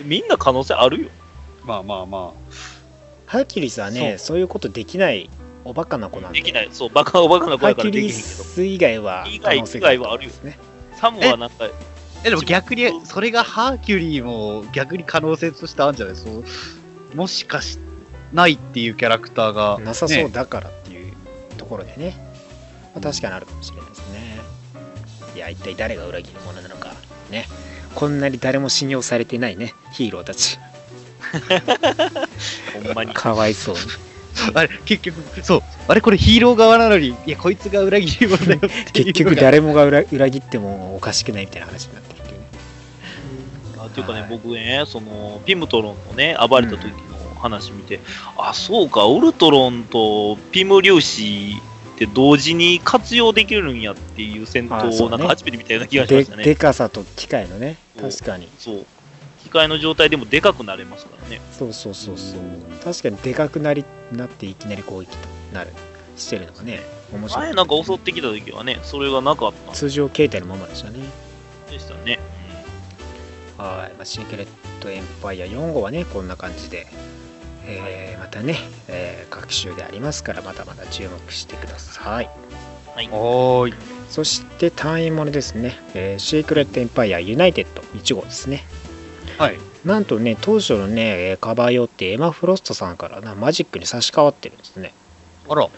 みんな可能性あるよ。まあまあまハーキュリスはね、そういうことできないおバカな子なんで。できない。そう、バカおバカなハーキュ声からできへんけど。ス以外は可能性が以外はあるよですね。サムはなんか、あ。え、でも逆に、それがハーキュリーも逆に可能性としてあるんじゃない？そうもしかしないっていうキャラクターが。なさそうねだからっていうところでね、まあ、確かにあるかもしれないですね。いや、一体誰が裏切る者なのか、ね。こんなに誰も信用されてないね、ヒーローたち。ほんまに。かわいそうに。あれ、結局、そう。あれ、これヒーロー側なのに、いや、こいつが裏切り者だよ。結局誰もが裏裏切ってもおかしくないみたいな話になってるっていうね。あっていうかね、はい僕ね、その、ピムトロンのね、暴れた時の話見て、あ、そうか、ウルトロンとピム粒子って同時に活用できるんやっていう戦闘をなんか初めて見たような気がしまでしたね。でかさと機械のね、確かに。そう。機械の状態でもでかくなれますからね。そうそうそうそう。確かにでかくなりなっていきなり攻撃となる、してるのがね、面白い。前なんか襲ってきた時はね、それがなかったん通常形態のままでしたね。でしたね。はい、まあ、シークレットエンパイア4号はね、こんな感じで、えーまたね、えー各週でありますから、まだまだ注目してください。はい。おーい。そしてタイインものですね、えーシークレットエンパイアユナイテッド1号ですね。はい。なんとね、当初のね、えーカバー用ってエマ・フロストさんからなマジックに差し替わってるんですね。あら。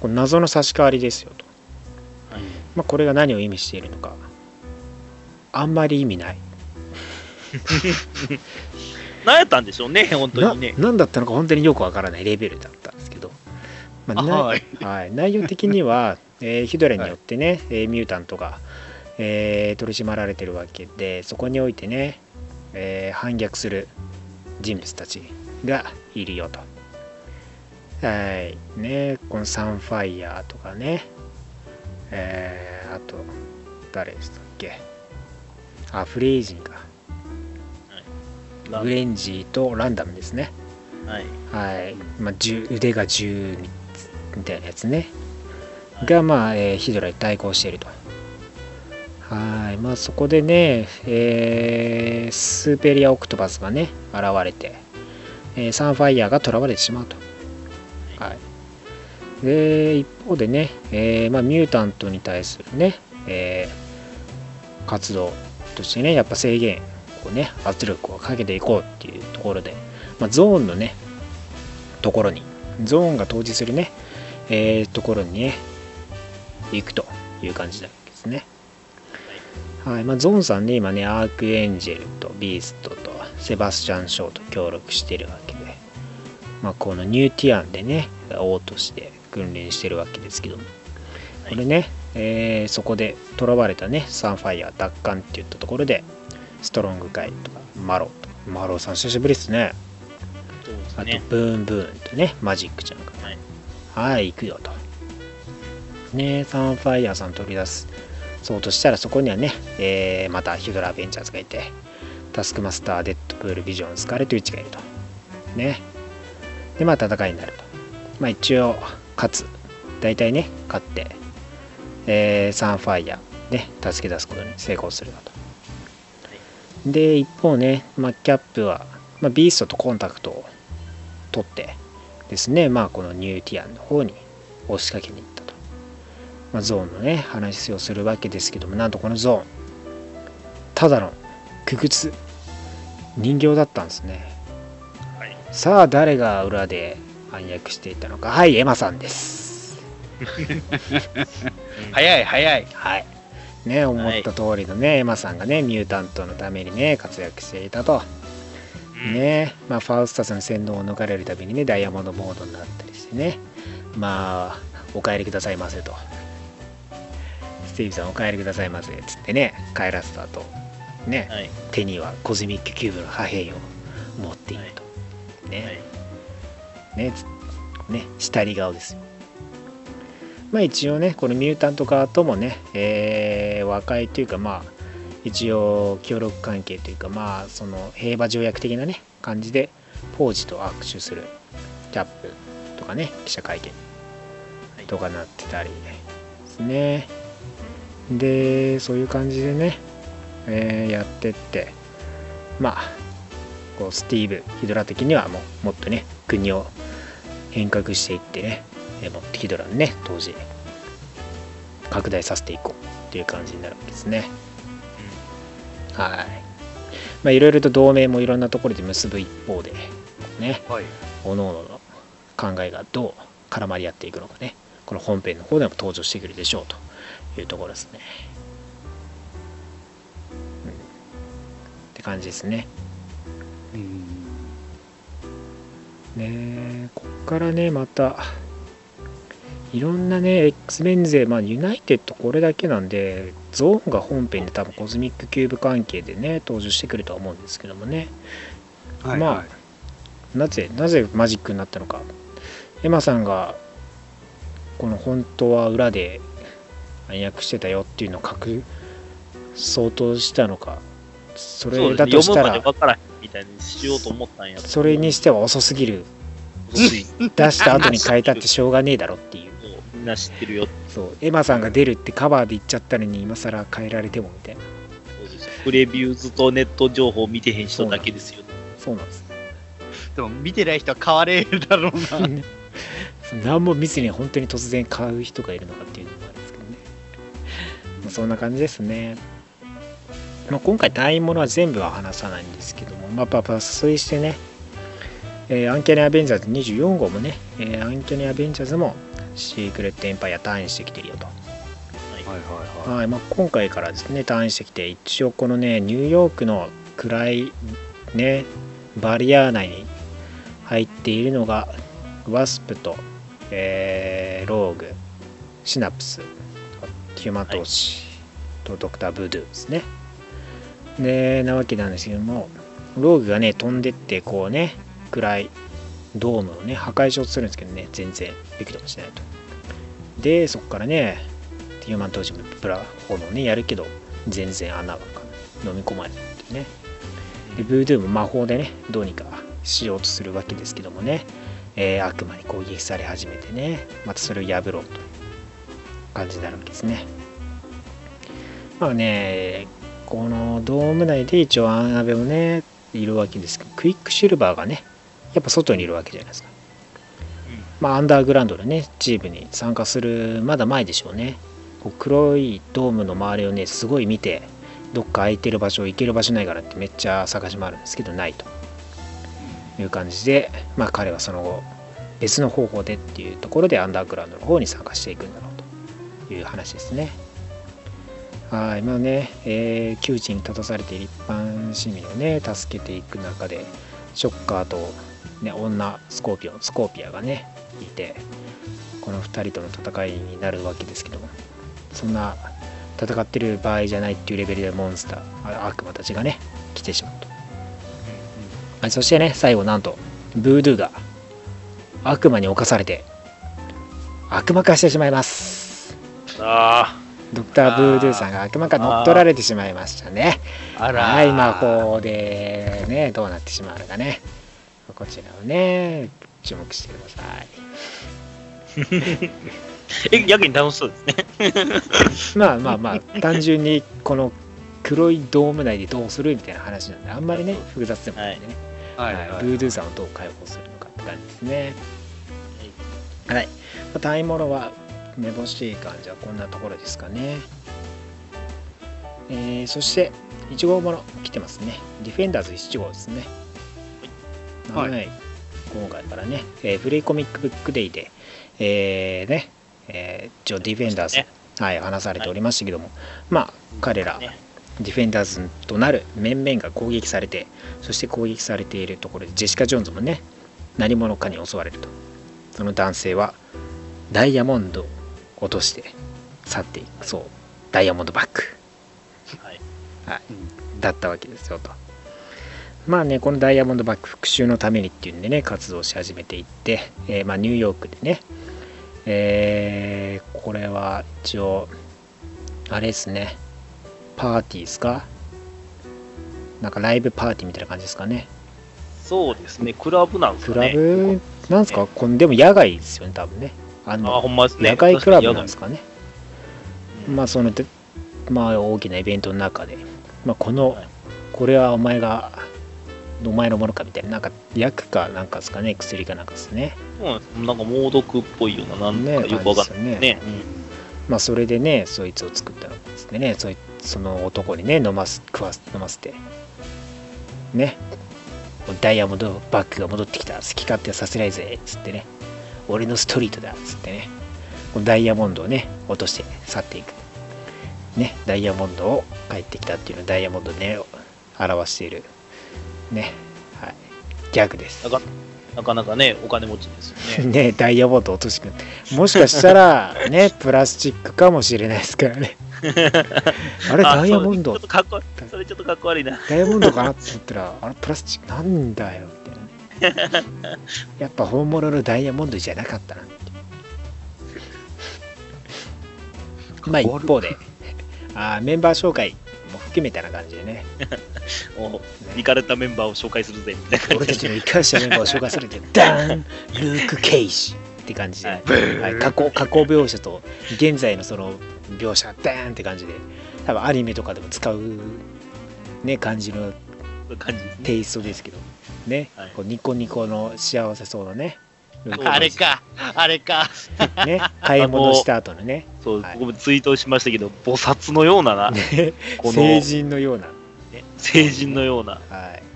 これ謎の差し替わりですよと。はいまあ、これが何を意味しているのか、あんまり意味ない。何やったんでしょうね、本当なにね。何だったのか本当によくわからないレベルだったんですけど、まあはい。はい、内容的には、えーヒドラによってね、えーミュータントが、えー取り締まられてるわけでそこにおいてね、えー反逆する人物たちがいるよと。はい。ね、このサンファイヤーとかね、えーあと誰でしたっけ。あフレイジンかグレンジーとランダムですね。はい。はい、まあ、銃腕が銃みたいなやつね。がまあ、えーヒドラに対抗していると。はい。まあそこでね、えースーペリアオクトパスがね現れて、えーサンファイヤーが囚われてしまうと。はい、で一方でね、えーまあ、ミュータントに対するね、えー活動としてねやっぱ制限こうね圧力をかけていこうっていうところで、まあ、ゾーンのねところにゾーンが統治するね、えーところにね行くという感じなんですね。はいまあ、ゾーンさんね、今ね、アークエンジェルとビーストとセバスチャン・ショーと協力してるわけで、まあ、このニューティアンでね、王として訓練してるわけですけども、これね、えーそこで囚われたね、サンファイア奪還っていったところで、ストロング会とか、マローとか、マローさん久しぶりですね。ですあとね。、ブーンブーンとね、マジックちゃんが。はい。はい、行くよと。ねサンファイアさん取り出す。そうとしたらそこにはね、えーまたヒュドラ・アベンジャーズがいて、タスクマスター、デッドプール、ビジョン、スカーレット・ウィッチがいると。ね。で、まあ戦いになると。まあ一応、勝つ。大体ね、勝って、えーサンファイア、ね、助け出すことに成功するだと。で、一方ね、まあ、キャップは、まあ、ビーストとコンタクトを取ってですね、まあ、このニューティアンの方に押しかけに行ったと。まあ、ゾーンのね、話をするわけですけども、なんとこのゾーン、ただの苦靴、人形だったんですね。はいさあ、誰が裏で暗躍していたのか。はい、エマさんです。早い早い。はい。ね、思った通りのね、エマさんがね、ミュータントのためにね、活躍していたと。ねまあ、ファウスタスの洗脳を逃れるためにねダイヤモンドモードになったりしてね。まあお帰りくださいませと。スティーブさんお帰りくださいませっつってね帰らせた後ね、はい。手にはコズミックキューブの破片を持っていると、ね、はい。ねつね下り顔ですよまあ一応ねこのミュータント側ともね、えー和解というかまあ一応協力関係というかまあその平和条約的なね感じでポージと握手するキャップとかね記者会見とかなってたりですね。でそういう感じでね、えーやってってまあこうスティーブヒドラ的にはもうもっとね国を変革していってねえーもっとヒドラにね当時拡大させていこうっていう感じになるわけですね。はい。まあいろいろと同盟もいろんなところで結ぶ一方でねはい。各々の考えがどう絡まり合っていくのかねこの本編の方でも登場してくるでしょうというところですね、うん、って感じですね。うん。ねえこっからねまたいろんなね X メン勢まあユナイテッドこれだけなんでゾーンが本編で多分コズミックキューブ関係でね登場してくるとは思うんですけどもね。はい、まあはいなぜなぜマジックになったのか。エマさんがこの本当は裏で暗躍してたよっていうのを隠そうとしたのか。それ。だとしたら分からへんみたいにしようと思ったんやそれにしては遅すぎる。出した後に変えたってしょうがねえだろっていうみんな知ってるよ。そう。エマさんが出るってカバーで言っちゃったのに今更変えられてもみたいな。そうですプレビューズとネット情報を見てへん人だけですよ。そうなんです。でも見てない人は変われるだろうな。何も見ずに本当に突然買う人がいるのかっていうのもあるんですけどね、まあ、そんな感じですね、まあ、今回単位ものは全部は話さないんですけども。まあ抜粋してね、えーアンキャニアベンジャーズ24号もね、えーアンキャニアベンジャーズもシークレットエンパイア退院してきてるよと。はいまあ、今回からですね退院してきて一応このねニューヨークの暗いねバリア内に入っているのがワスプと、えーローグシナプスヒューマントーチとドクターブードゥですね。でなわけなんですけどもローグがね飛んでってこうね暗いドームをね破壊しようとするんですけどね全然びくともしないとでそこからねヒューマントーチもプラ炎ねやるけど全然穴が飲み込まれないってね。でブードゥーも魔法でねどうにかしようとするわけですけどもね、えー悪魔に攻撃され始めてねまたそれを破ろうという感じになるわけですね。まあねこのドーム内で一応アンアベもねいるわけですけどクイックシルバーがねやっぱ外にいるわけじゃないですか。まあ、アンダーグラウンドのねチームに参加するまだ前でしょうね。こう黒いドームの周りをねすごい見てどっか空いてる場所行ける場所ないからってめっちゃ探し回るんですけどないと。いう感じでまあ彼はその後別の方法でっていうところでアンダーグラウンドの方に参加していくんだろうと。いう話ですね。はいまあね、えー窮地に立たされて一般市民をね助けていく中でショッカーと、ね、女スコーピオンスコーピアがねいてこの2人との戦いになるわけですけどもそんな戦ってる場合じゃないっていうレベルでモンスターあ悪魔たちがね来てしまうと、はいそしてね最後なんとブードゥが悪魔に侵されて悪魔化してしまいます。あドクター・ブードゥさんが悪魔化乗っ取られてしまいましたね。あらはい魔法でねどうなってしまうのかね。こちらをね注目してください。ー え、やけに楽しそうですね。まあまあまあ単純にこの黒いドーム内でどうするみたいな話なんであんまりね複雑でもないんでね、はい。はい。はい。ブードゥさんをどう解放するのかって感じですね。はい、まあ、買い物はめぼしい感じはこんなところですかね。えーそして1号もの来てますね。ディフェンダーズ1号ですね。はい。はい、今回からね、えーフリーコミックブックデイでえーね、えー一応ディフェンダーズ、ね。はい、話されておりましたけども、まあ彼ら、ね。ディフェンダーズとなる面々が攻撃されてそして攻撃されているところでジェシカ・ジョーンズもね何者かに襲われると。その男性はダイヤモンドを落として去っていくそうダイヤモンドバッグはい。だったわけですよとまあねこのダイヤモンドバッグ復讐のためにっていうんでね活動し始めていって、えーまあ、ニューヨークでねえーこれは一応あれですねパーティーですか？なんかライブパーティーみたいな感じですかね。そうですね、クラブなんですクラかね。ブなんですか？こんでも野外ですよね多分ね。ああ、のほんまですね。野外クラブなんですかね。うん。まあそのでまあ大きなイベントの中で、まあ、この、はい。これはお前がお前のものかみたいななんか薬かなんかですかね薬かなんかですね。そうなんなんか猛毒っぽいような、なんかねよくわかんね。ね。まあそれでねそいつを作ったのですね。そいその男にね飲ます食わす飲ませて。ね。ダイヤモンドバッグが戻ってきた。好き勝手はさせないぜ。っつってね。俺のストリートだ。っつってね。ダイヤモンドをね落として去っていく。ね。ダイヤモンドを帰ってきたっていうのをダイヤモンドをね表しているね。はい。ギャグです。なかなかなかね、お金持ちですよね。ねダイヤモンド落として。くるもしかしたら ねプラスチックかもしれないですからね。あれあダイヤモンド。ちょっとかっこ。それちょっとかっこ悪いな。ダイヤモンドかなって思ったらあれプラスチックなんだよみたいなね。やっぱ本物のダイヤモンドじゃなかったなっまあ一方であーメンバー紹介も含めたな感じでね。お行かれたメンバーを紹介するぜ、みたいな感じで。俺たちの生かしたメンバーを紹介されてダーンルーク・ケイジって感じで、はい。はい、過去過去描写と現在のその描写ダーンって感じで。多分アニメとかでも使うね感じの。テイストですけど。ね、はい。こうニコニコの幸せそうなね あれか、あれか。ね買い物した後のね。そう、はい。僕もツイートしましたけど、菩薩のようなな、ね。この成人のような。ね。成人のような。はい。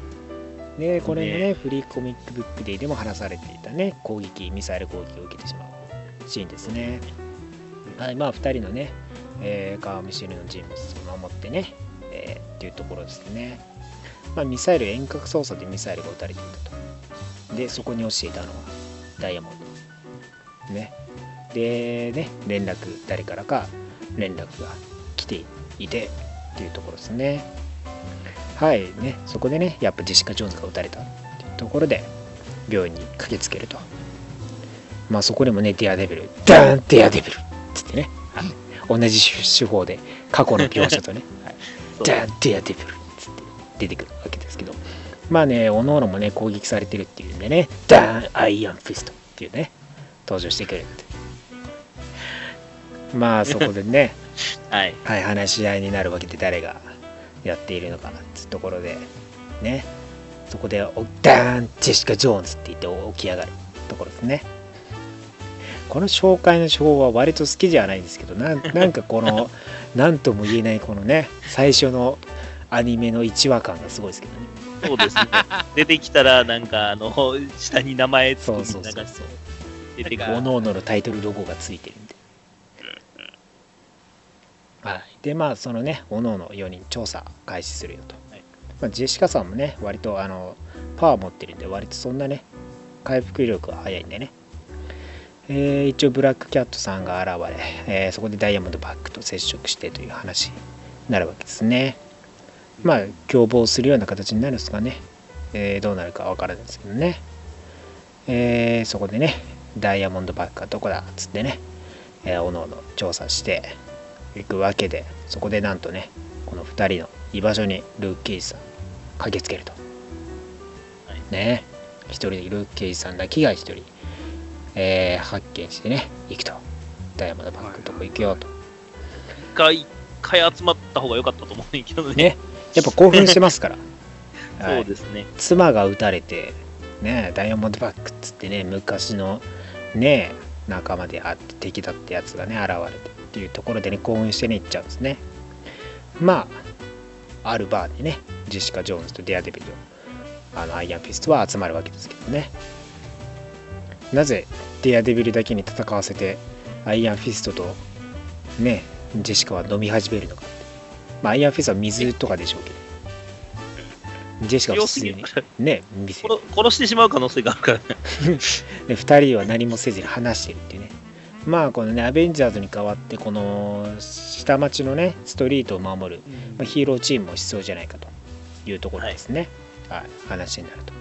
ねこれねね。フリーコミックブックデーでも話されていたね攻撃ミサイル攻撃を受けてしまうシーンですね。はいまあ2人のね、えー、顔見知りの人物を守ってね、えーっていうところですね。まあミサイル遠隔操作でミサイルが撃たれていたと。でそこに落ちていたのはダイヤモンド。ね。でね連絡誰からか連絡が来ていてっていうところですね。はいねそこでねやっぱジェシカ・ジョーンズが撃たれたっていうところで病院に駆けつけると。まあそこでもねデアデビルダーンデアデビルっつってね、はい同じ手法で過去の描写とね、はい、ダーンデアデビルっつって出てくるわけですけどまあねおのおのもね攻撃されてるっていうんでね。ダーンアイアンフィスト。っていうね。登場してくるって。まあ そこでね。はい。はい、話し合いになるわけで誰がやっているのかっていうところでね。そこでおダーンジェシカ・ジョーンズって言って起き上がるところですね。この紹介の手法は割と好きじゃないんですけどな なんかこの何とも言えないこのね最初のアニメの1話感がすごいですけどねそうですね。出てきたら、なんか、あの、下に名前つくそうそうそうそう出てくる。各々のタイトルロゴがついてるんで。はい、でまあそのね各々4人調査開始するよと、はいまあ、ジェシカさんもね割とあのパワー持ってるんで割とそんなね回復力が早いんでね、えー一応ブラックキャットさんが現れ、えーそこでダイヤモンドバックと接触してという話になるわけですねまあ共謀するような形になるんですかね、えーどうなるかわからないですけどね。えーそこでねダイヤモンドバックはどこだっつってね、えー、おのおの調査していくわけでそこでなんとねこの2人の居場所にルーク・ケイジさん駆けつけると、はい。ね。一人でルーク・ケイジさんだけが一人、えー発見してね行くと。ダイヤモンドバックのとこ行くよと、一回、一回集まった方が良かったと思うんだけどね。ねやっぱ興奮してますから、はい、そうですね。妻が撃たれてねダイヤモンドバックっつってね昔のね仲間であって敵だってやつがね現れてっていうところでね興奮してね行っちゃうんですね。まああるバーでねジェシカ・ジョーンズとデアデビルあのアイアンフィストは集まるわけですけどね。なぜデアデビルだけに戦わせてアイアンフィストとねジェシカは飲み始めるのかまあアイアンフィストは水とかでしょうけど。ジェシカは強普通に。ね店殺殺してしまう可能性があるからね。で2人は何もせずに話してるっていうね。まあこのねアベンジャーズに代わってこの下町のねストリートを守る、まあ、ヒーローチームも必要じゃないかというところですね、はい。話になると。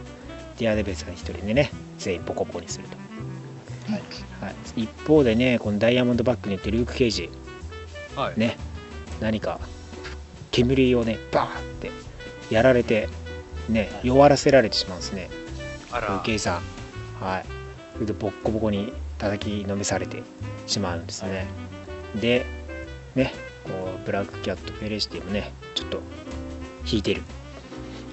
デアデビルさん一人でね全員ボコボコにすると、はい。はい、一方でねこのダイヤモンドバックに行ってルーク・ケイジ。はい。ね。何か煙をねバーってやられてね弱らせられてしまうんですね。あら。風景さんはい。それでボッコボコに叩きのめされてしまうんですね、でねこうブラックキャットフェレシティもねちょっと引いてる。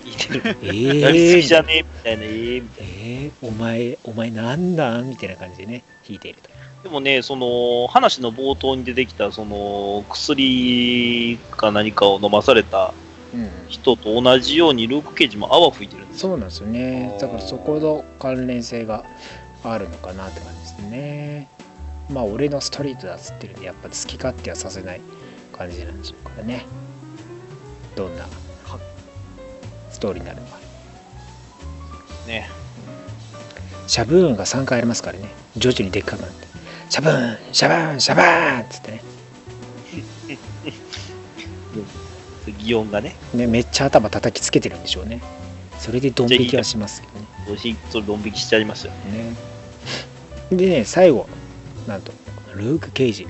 聞いてる。えやりすぎじゃー、ねえ？みたいな、え。えー、お前お前なんだ？みたいな感じでね引いているとでもね、その、話の冒頭に出てきた、その、薬か何かを飲まされたうん。人と同じように、ルーク・ケージも泡吹いてるんですよ。そうなんですよね。だからそこの関連性があるのかなって感じですね。まあ俺のストリートだっつってるんでやっぱ好き勝手はさせない感じなんでしょうからね。どんなストーリーになるのか。ね。シャブーンが3回ありますからね。徐々にでっかくなってシャブーンシャブーンシャブーンっつってね。擬音がね、ねめっちゃ頭叩きつけてるんでしょうね。それでドン引きはしますけどね。それドン引きしちゃいますよね。ね。でね最後なんとルーク・ケイジ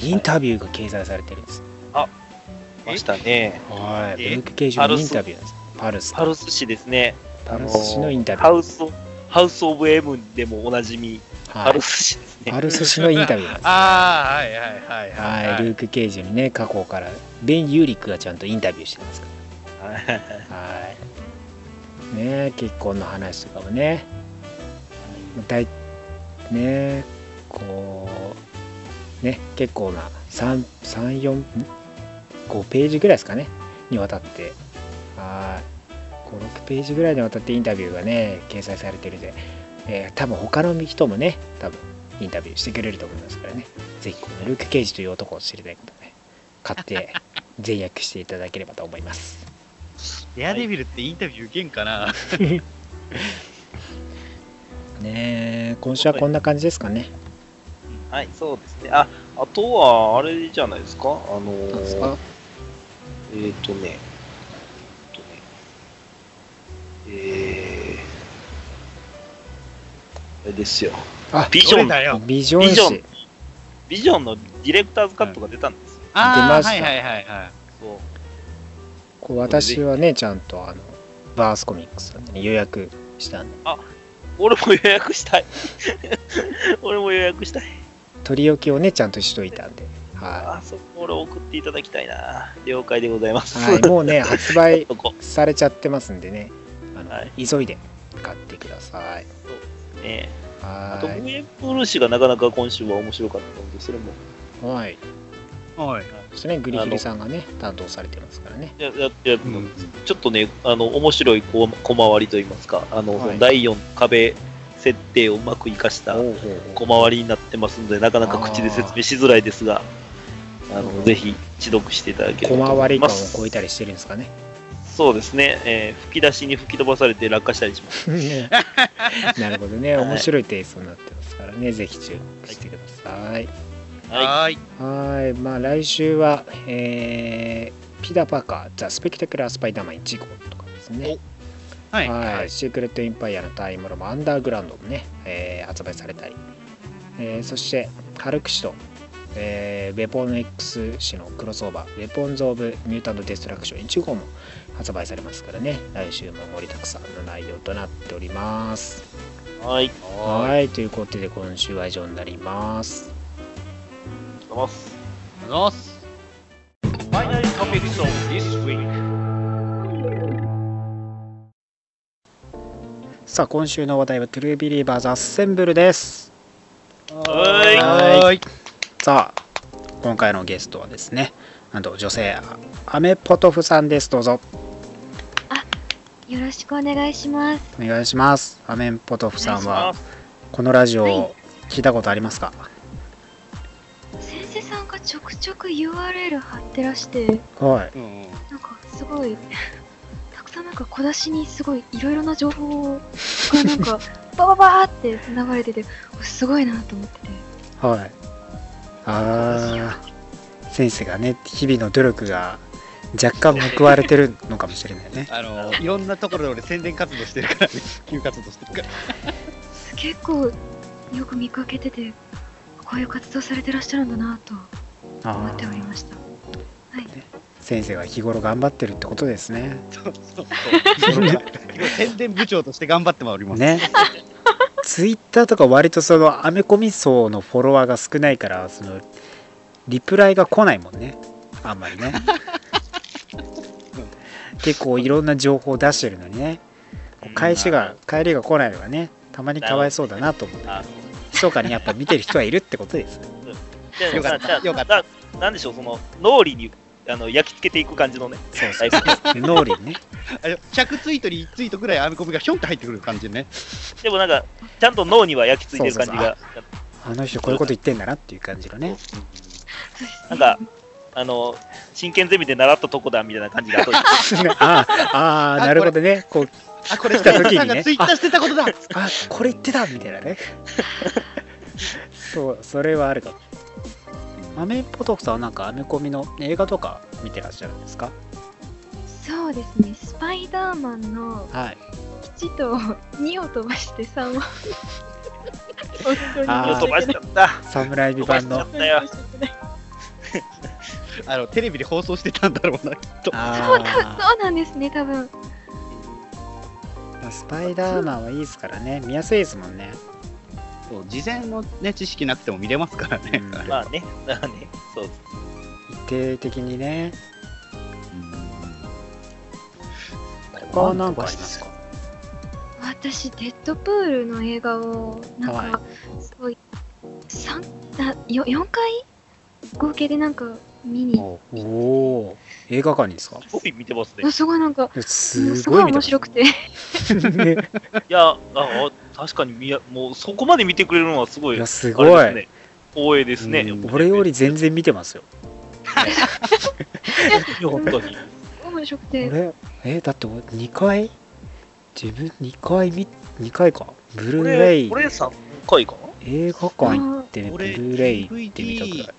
インタビューが掲載されてるんです。ましたね。はい、え？ルーク・ケイジのインタビューなんです。パルス。パルス氏ですね。パルス氏のインタビュー。ハウス、ハウス・オブ・エムでもおなじみ、はい。パルス氏ですね。パルス氏のインタビューです ああ、はいはいはいはい。はい、ルーク・ケイジにね過去からベン・ユーリックがちゃんとインタビューしてますかはいら。はい。ね結婚の話とかもね。だいねこうね結構な345ページぐらいですかね。にわたって。はい。56ページぐらいにわたってインタビューがね掲載されてるんで、えー多分他の人もね多分インタビューしてくれると思いますからね。ぜひこのルーク・ケイジという男を知りたいことね買って 全訳していただければと思います。デアデビルってインタビュー受けんかな？ねえ今週はこんな感じですかね。はい、そうですね。あ、あとは、あれじゃないですか？あのどうですか？えっ、ー、とね、えっとね、えー、あれですよ。あビジョン、だよ。ビジョンビジョン誌、ビジョンのディレクターズカットが出たんですよ。ああ、出ましたはいはいはいはい。そう。こう私はねちゃんとあのバースコミックスさんで、ね、予約したんで俺も予約したい。俺も予約したい。取り置きをねちゃんとしといたんではあ、そこ俺送っていただきたいな。了解でございます。い、はい、もうね発売 されちゃってますんでねあの、はい急いで買ってくださいね。あと、はムエプル氏がなかなか今週は面白かったので、それもい。はい。はい。そしてね、グリフィリさんがね、担当されてますからね。ややちょっとね、あの面白い小小回りといいますか、あの、はい第4壁設定をうまく活かした小回りになってますので、なかなか口で説明しづらいですが、あのぜひ、一読していただければと小回り思います。感を超えたりしてるんですかね。そうですね、えー吹き出しに吹き飛ばされて落下したりします。ね なるほどね、はい面白いテイストになってますからね、ぜひ注目してください。ははい。はい、まあ来週は、えーピダパカー、ザ・スペクタクラー・スパイダーマン1号とかですね。はい。はい、シークレット・インパイアのタイムロもアンダーグラウンドもね、えー発売されたり、えーそしてハルクシと、えーウェポン X 誌のクロスオーバー、ウェポンズ・オブ・ミュータント・デストラクション1号も発売されますからね、来週も盛りだくさんの内容となっております。い。はい。はい、ということで今週は以上になります。ありがとうございます。ありがとうございます。Final topics of this week. さあ、今週の話題はトゥルービリーバーズアッセンブルです。はいはいさあ、今回のゲストはですね、なんと女性、アメポトフさんです。どうぞ。よろしくお願いします。お願いします。アメンポトフさんはこのラジはいオ聞いたことありますか？先生さんがちょくちょく URL 貼ってらして、はい。なんかすごい、たくさんなんか小出しにすごいいろいろな情報がなんかバババーって流れてて、すごいなと思ってて。はい。あー、先生がね、日々の努力が若干報われてるのかもしれないね。あの、いろんなところで俺宣伝活動してるからね。普及活動してるから。結構よく見かけてて、こういう活動されてらっしゃるんだなと思あっておりーました。はい。先生が日頃頑張ってるってことですね。そうそうそう。宣伝部長として頑張ってまいります。ね。ツイッターとか割とそのアメコミ層のフォロワーが少ないからそのリプライが来ないもんね。あんまりね。結構いろんな情報を出してるのにね。返しが帰りが来ないのがねたまにかわいそうだなと思って。あ。密かにやっぱ見てる人はいるってことです。よかった。よかった。ななんでしょう、その脳裏にあの焼き付けていく感じのね、そうそう。脳裏にね。あれ100ツイートに1ツイートぐらいアメコミがひょんって入ってくる感じでね。でもなんか、ちゃんと脳には焼き付いてる感じが、あの人こういうこと言ってんだなっていう感じのね。なんか、あの、真剣ゼミで習ったとこだみたいな感じが ああなるほどね。こうあ、これ、来た時にね。ツイッターしてたことだ。あこれ言ってたみたいなね。そうそれはあるかもアメポトフさんはなんかアメコミの映画とか見てらっしゃるんですか？そうですね、スパイダーマンのはい1と2を飛ばして3を。本当にあー飛ばしちゃった。サムライビ版の。あの、テレビで放送してたんだろうな、きっと。そうそうなんですね、多分。ースパイダーマンはいいですからね見やすいですもんね、そう事前のね、知識なくても見れますからね。うん。まあね、まあね、そう。一定的にね。他は何かありますか？私、デッドプールの映画を、なんか、はすごい、三あよ4回？合計でなんか見に、おおー。映画館にですか？すごい見てますね。すごいなんか、す。すごい面白くて、ね いや、ああ確かにみや、もうそこまで見てくれるのはすごい、いやすあごい。れですね。光栄ですね。うん。俺より全然見てますよ。本当に。面白くて、俺えだって俺2回自分2回見2回か？ブルーレ俺、イ俺3回かな？映画館行ってブル俺ーレイ行ってみたくらい。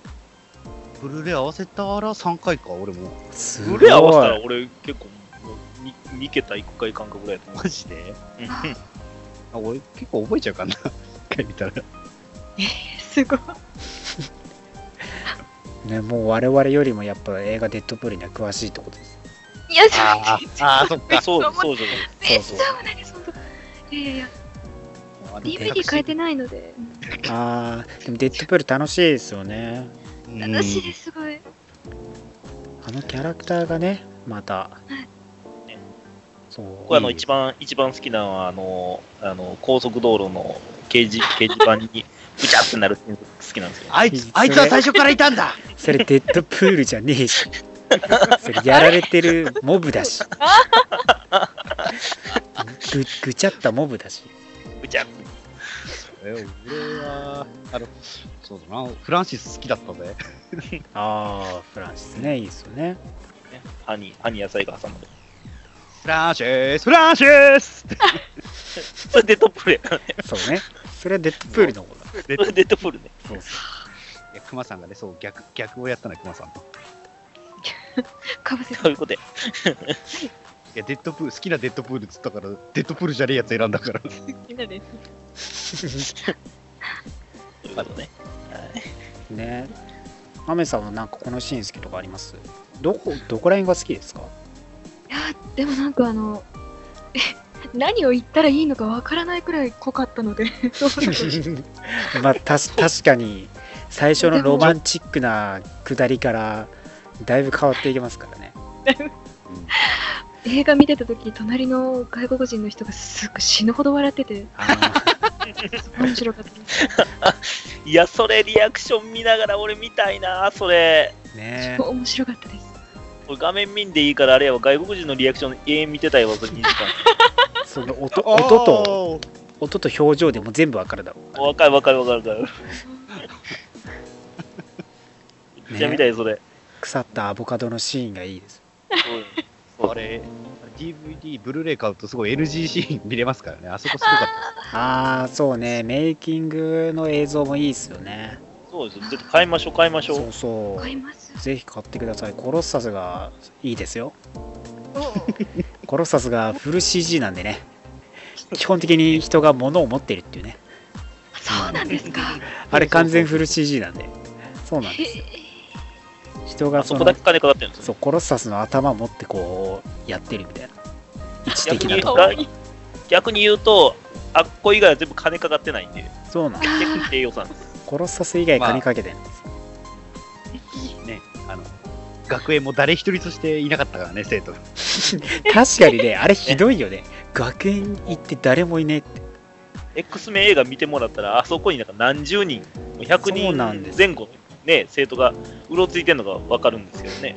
ブルーレイ合わせたら3回か、俺も。すごい。ブレ合わせたら俺結構もう 2, 2桁1回間隔ぐらいだと思う。マジで？うんああ俺結構覚えちゃうかな。一回見たら。すごい。ねもう我々よりもやっぱ映画デッドプールには詳しいってことですいや、あーあー、そっか。そうそうそうじゃない。え、そそううなんです、本当。いやいやいや、DVD 変えてないので、あーでもデッドプール楽しいですよねうん楽しいです、すごい。あのキャラクターがねまたそう僕あの一番、一番好きなのは、あの、あの高速道路の掲示掲示板にブチャってなるっていうのが好きなんですよ。あいつ、あいつは最初からいたんだ。それデッドプールじゃねえし。それやられてるモブだし。ぐぐちゃったモブだし。ブチャえ俺は、あの、そうだな、フランシス好きだったぜ。ああフランシスね。いいですよね。ね。歯に歯に野菜が挟まる。フランシス、フランシス それデッドプールやからね。そうねそれはデッドプールの方だデッドプールね。そうそいや、クマさんがね、そう、逆、逆をやったのよ、クマさん。いかぶせてそういうことや。や、デッドプール、好きなデッドプールっつったから、デッドプールじゃねえやつ選んだから。みんなです。そういうことね。はい。うねアメさんはなんかこのシーン好きとかあります？どこどこら辺が好きですか？いやでもなんかあのえ何を言ったらいいのかわからないくらい濃かったので。まあたし確かに最初のロマンチックな下りからだいぶ変わっていきますからね。映画見てた時隣の外国人の人がすぐ死ぬほど笑ってて。あ面白かったです。いや、それリアクション見ながら俺見たいな、それ。ーね超面白かったです。俺画面見んでいいからあれやわ、外国人のリアクション永遠見てたいわ、それ2時間。その音音と音と表情でも全部わかるだろう。わかるわかるわかるわかる。めっちゃ見たい、それ。腐ったアボカドのシーンがいいです。あれ、DVD、ブルーレイ買うとすごい NG シーン見れますからね。あそこすごかっああそうね。メイキングの映像もいいですよねそうですよ。ちょっと買いましょう、買いましょそうう。そ買いうます。ぜひ買ってください。コロッサスがいいですよ。おコロッサスがフル CG なんでね。基本的に人が物を持ってるっていうね。そうなんですか。あれ完全フル CG なんで。そうなんへですえ人がそのあそこだけ金かかってるんですよ。そうコロッサスの頭持ってこうやってるみたいな。位置逆に言う的なとこと、逆に言うと、あっこ以外は全部金かかってないんで、そうなんです。です。コロッサス以外金かけてるんです、ーた。ね、あの、学園も誰一人としていなかったからね、生徒。が。確かにねあれひどいよね。学園行って誰もいねえって。X メン映画見てもらったら、あそこになんか何十人、100そうなんです。人前後のね、生徒がうろついてるのがわかるんですけどね。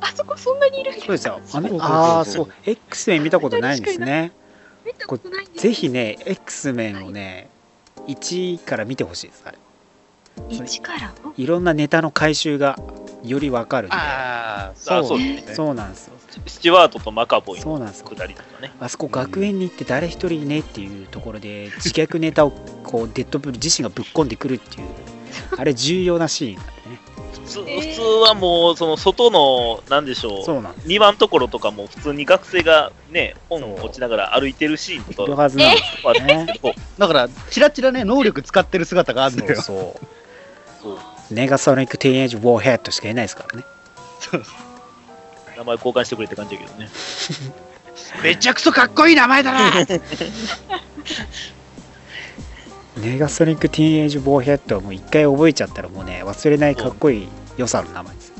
あそこそんなにいる？んですそうですよあ,、あーそう。X メン見たことないんですね。見たことないんですぜひね X メンをね1から見てほしいですあれ一からいろんなネタの回収がよりわかるんで。ああ、そう。そうそうなんですよ。スチュワートとマカボイのそうなんですよ。下りとかね。あそこ学園に行って誰一人いねえっていうところで自虐ネタをこうデッドプール自身がぶっ込んでくるっていう あれ重要なシーンなんでね。普通えー。普通はもう、その外の、なんでしょう、そうなんです2番ところとかも普通に学生がね、本を落ちながら歩いてるシーンいとかるはずなんですあるんですけど、だから、チラチラね、能力使ってる姿があるのよ。そうそうそうネガソニック・ティーンエイジ・ウォーヘッドしかいないですからね。名前交換してくれって感じだけどね。めちゃくそかっこいい名前だな。ネガソニック・ティーンエイジ・ウォーヘッドはもう一回覚えちゃったらもうね忘れないかっこいい良さの名前です。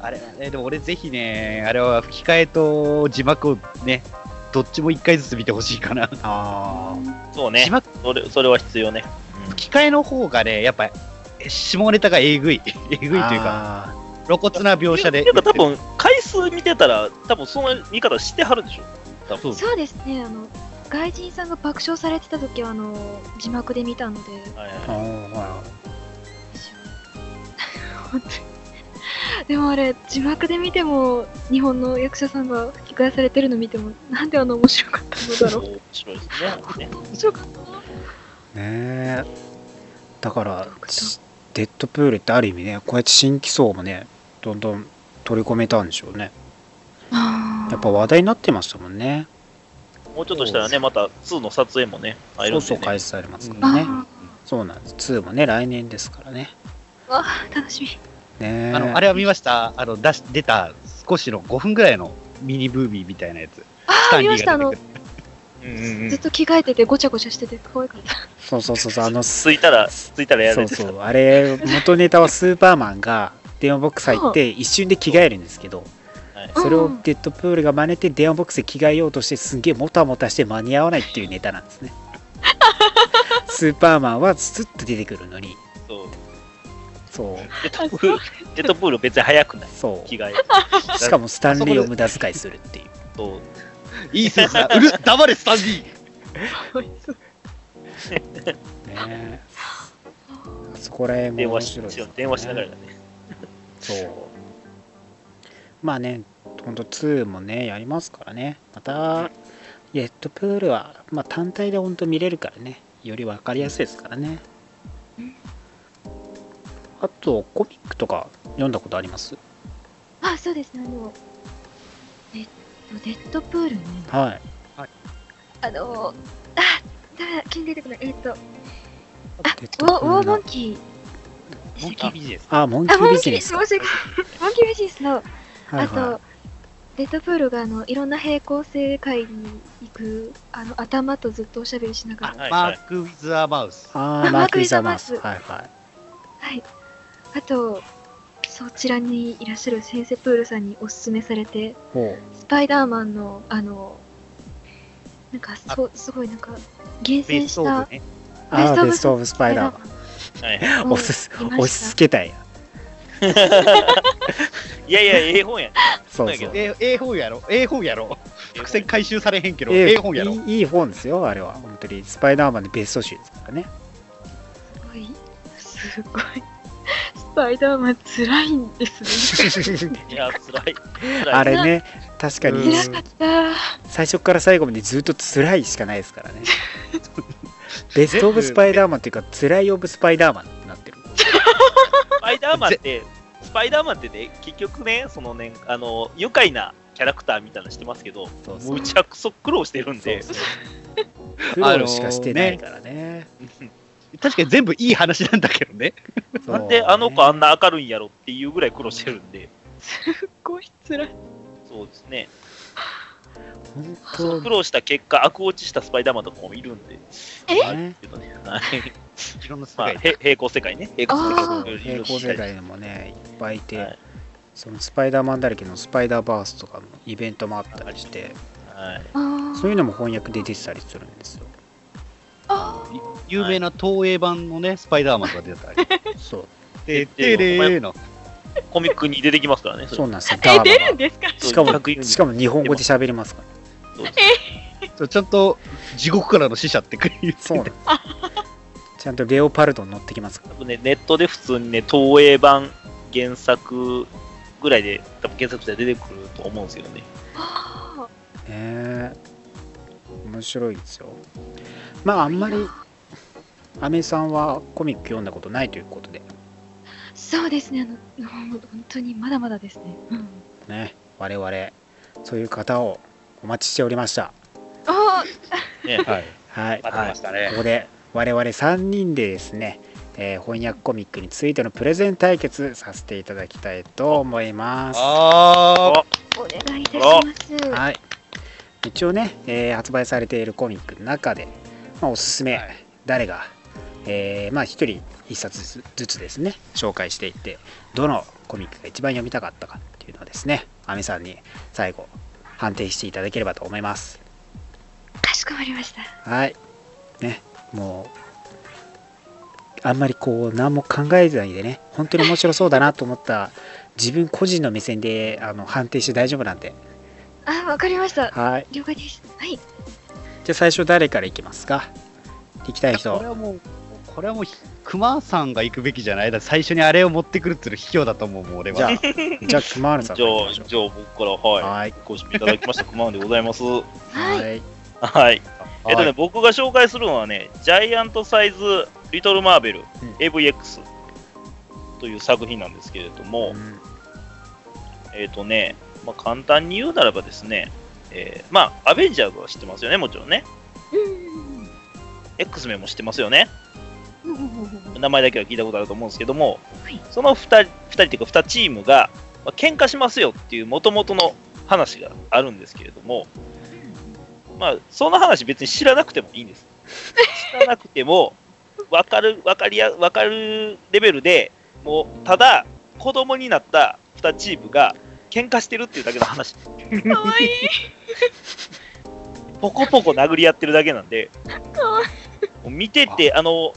あれ、ね、でも俺ぜひね、あれは吹き替えと字幕をね、どっちも一回ずつ見てほしいかな。あそうね。字、幕それそれは必要ね。吹き替えの方がね、やっぱ、え下ネタがえぐい。えぐいというか、か露骨な描写で。ていうか多分、回数見てたら、多分その見方してはるでしょ。多分。そう。そうですね。あの外人さんが爆笑されてた時はあの字幕で見たので。でもあれ字幕で見ても日本の役者さんが吹き替えされてるの見てもなんであの面白かったのだろう。面白いですね。ね面白かった。なね。えだからちデッドプールってある意味ねこうやって新規層もねどんどん取り込めたんでしょうね。やっぱ話題になってましたもんね。もうちょっとしたらね、また2の撮影もね、入るで、ね。そうんそう開始されますからね。あそうなんです。2もね来年ですからね。ーわあ楽しみ。ねえ。あの、あれは見ました？あの、出し、出た少しの5分ぐらいのミニブービーみたいなやつ。ああ見ましたあのうんうんうん。ずっと着替えててごちゃごちゃしてて可愛かった。そうそうそうそう。あのついたら、ついたらやられてた。そうそう。あれ元ネタはスーパーマンが電話ボックス入って一瞬で着替えるんですけどはい。それをデッドプールが真似て電話ボックスで着替えようとしてすんげえもたもたして間に合わないっていうネタなんですね。スーパーマンはスッと出てくるのに。そう。そう。デッドプール、デッドプール別に早くない。そ着替え。う しかもスタンレーを無駄遣いするっていう。そう。いいセンスだ。うる、黙れ、スタンディねあそこら辺も面電話し白いですよね。電話しながらだね。そう。まあねほんと2もねやりますからね。またレッドプールは、まあ、単体でほんと見れるからね。より分かりやすいですからね。あとコミックとか読んだことあります？あ、そうですね、あの、えっと、デッドプールの、はいあの、あ、ダメだ、急に出てこない。えっと、あ、ウォウォーモドプールのンキー。モンキービジネス。あモンキーンキービジネス。モンキービジネスの、はいあと、はデッドプールがあのいろんな平行世界に行くあの頭とずっとおしゃべりしながら、はいマーク・ウィズ・ア・マウス。あーマーク・イザ・マウスはいはいはい、あとそちらにいらっしゃる先生プールさんにおすすめされてほスパイダーマンのあのなんかそうすごいなんか厳ベ選したストオブね。スト・オブ・スパイダーマンはい。押す押し付けたんやいやいや、ええ本やね。そうそうえ、ええ本やろ。ええ本やろ。伏線回収されへんけど、えええ本やろ。いいいい本ですよあれは本当にスパイダーマンでベスト集ですからねすごいすごいスパイダーマン辛いんですね。いや、つらい。あれね確かに。辛かった。最初から最後までずっと辛いしかないですからね。ベスト・オブ・スパイダーマンっていうか辛い・オブ・スパイダーマンになってる。スパイダーマンって、スパイダーマンってね、結局ね、そのね、あの、愉快なキャラクターみたいなのしてますけど、そうそう。むちゃくそ苦労してるんで、そうそう。苦労しかしてないからね 確かに全部いい話なんだけどね。なんであの子あんな明るいんやろっていうぐらい苦労してるんで、すっごい辛い。そうですね。苦労した結果、悪落ちしたスパイダーマンとかもいるんで、え？はいねっていうのね。はい。い。ろんな世まあ、平行世界。ね。平行世界。平行世界でもねいっぱいいて、はい。そのスパイダーマンだらけのスパイダーバースとかのイベントもあったりしてはい。そういうのも翻訳で出てたりするんですよ。あ有名な東映版のね、スパイダーマンとか出てたり。そう。で、てれーの。コミックに出てきますからね。そう。なんですよ。出るんですか？しかも140しかも日本語で喋りますから。そうちゃんと地獄からの死者って言ってそうなんです。ちゃんとレオパルドに乗ってきますから。多分ね、ネットで普通にね、東映版原作ぐらいで、多分原作者出てくると思うんですけどね。あねえ面白いですよ。まああんまりアメさんはコミック読んだことないということで。ーそうですね。あの本当にまだまだですね、うん、ね。我々そういう方をお待ちしておりました。あね。はい。はい。待ってましたね。ここで我々3人でですね、えー翻訳コミックについてのプレゼン対決させていただきたいと思います。あー。お願いいたします。はい一応ね、えー発売されているコミックの中で、まあ、おすすめ、はい。誰が、えーまあ一人一冊ずつですね紹介していってどのコミックが一番読みたかったかっていうのをですねアメさんに最後判定していただければと思います。かしこまりました。はい。ねもうあんまりこう何も考えずにでね本当に面白そうだなと思った自分個人の目線であの判定して大丈夫なんであわかりました。はい。了解です。はい。じゃあ最初誰からいきますか？行きたいこ人れはもう、これはもう、熊さんが行くべきじゃない？だ最初にあれを持ってくるっていうの卑怯だと思う、もう俺は。じゃあじゃあ熊原さんじゃあ、じゃあ僕から、はい。はい。ご指名いただきました、熊野でございます。うはい。はい。はい。えっとね、はい僕が紹介するのはね、ジャイアントサイズ・リトル・マーベル、ん。AVX という作品なんですけれども、うん。えっ、とね、まあ、簡単に言うならばですね、えーまあ、アベンジャーズは知ってますよね、もちろんね。うん X メンも知ってますよね。名前だけは聞いたことあると思うんですけども、はいその2人、二人っていうか2チームが、まあ、喧嘩しますよっていう元々の話があるんですけれども、まあ、その話別に知らなくてもいいんです。知らなくても、分かる、分かりや、分かるレベルでもう、ただ、子供になった2チームが喧嘩してるっていうだけの話。かわいい。ポコポコ殴り合ってるだけなんで、かわいもう見てて、あ。の、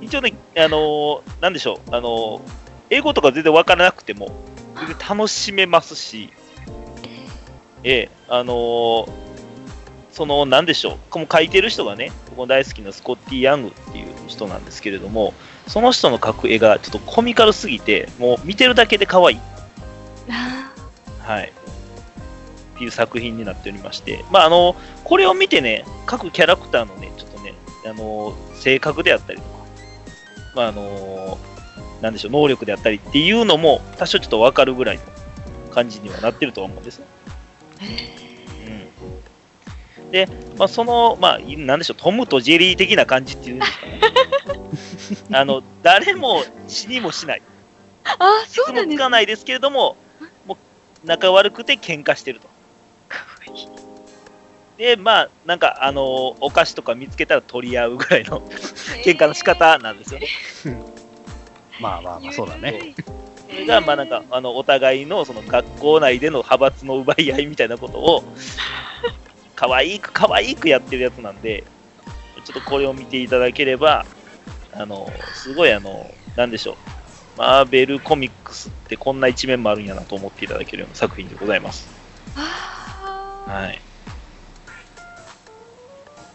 一応ね、あの、なんでしょう、あの、英語とか全然わからなくても、全然楽しめますし、ええ、あのその、なんでしょう、この書いてる人がね、僕の大好きなスコッティ・ヤングっていう人なんですけれども、その人の描く絵がちょっとコミカルすぎて、もう見てるだけで可愛い。あはい。っていう作品になっておりまして、まあ、あの、これを見てね、各キャラクターのね、ちょっとね、あの、性格であったりとか、まあ、あの、なんでしょう、能力であったりっていうのも、多少ちょっとわかるぐらいの感じにはなってるとは思うんですね。うん。で、まあ、その、まあ、なんでしょう、トムとジェリー的な感じっていうんですかね。あの、誰も死にもしない。ああ、そ傷うなんですもつかないですけれども、仲悪くて喧嘩してると。で、まあ、なんか、あのお菓子とか見つけたら取り合うぐらいの喧嘩の仕方なんですよね。まあまあまあ、そうだね。。それが、まあなんか、あの、お互いの、その学校内での派閥の奪い合いみたいなことを、可愛く可愛くやってるやつなんで、ちょっとこれを見ていただければ、あの、すごいあの、なんでしょう。マーベルコミックスってこんな一面もあるんやなと思っていただけるような作品でございます。はい。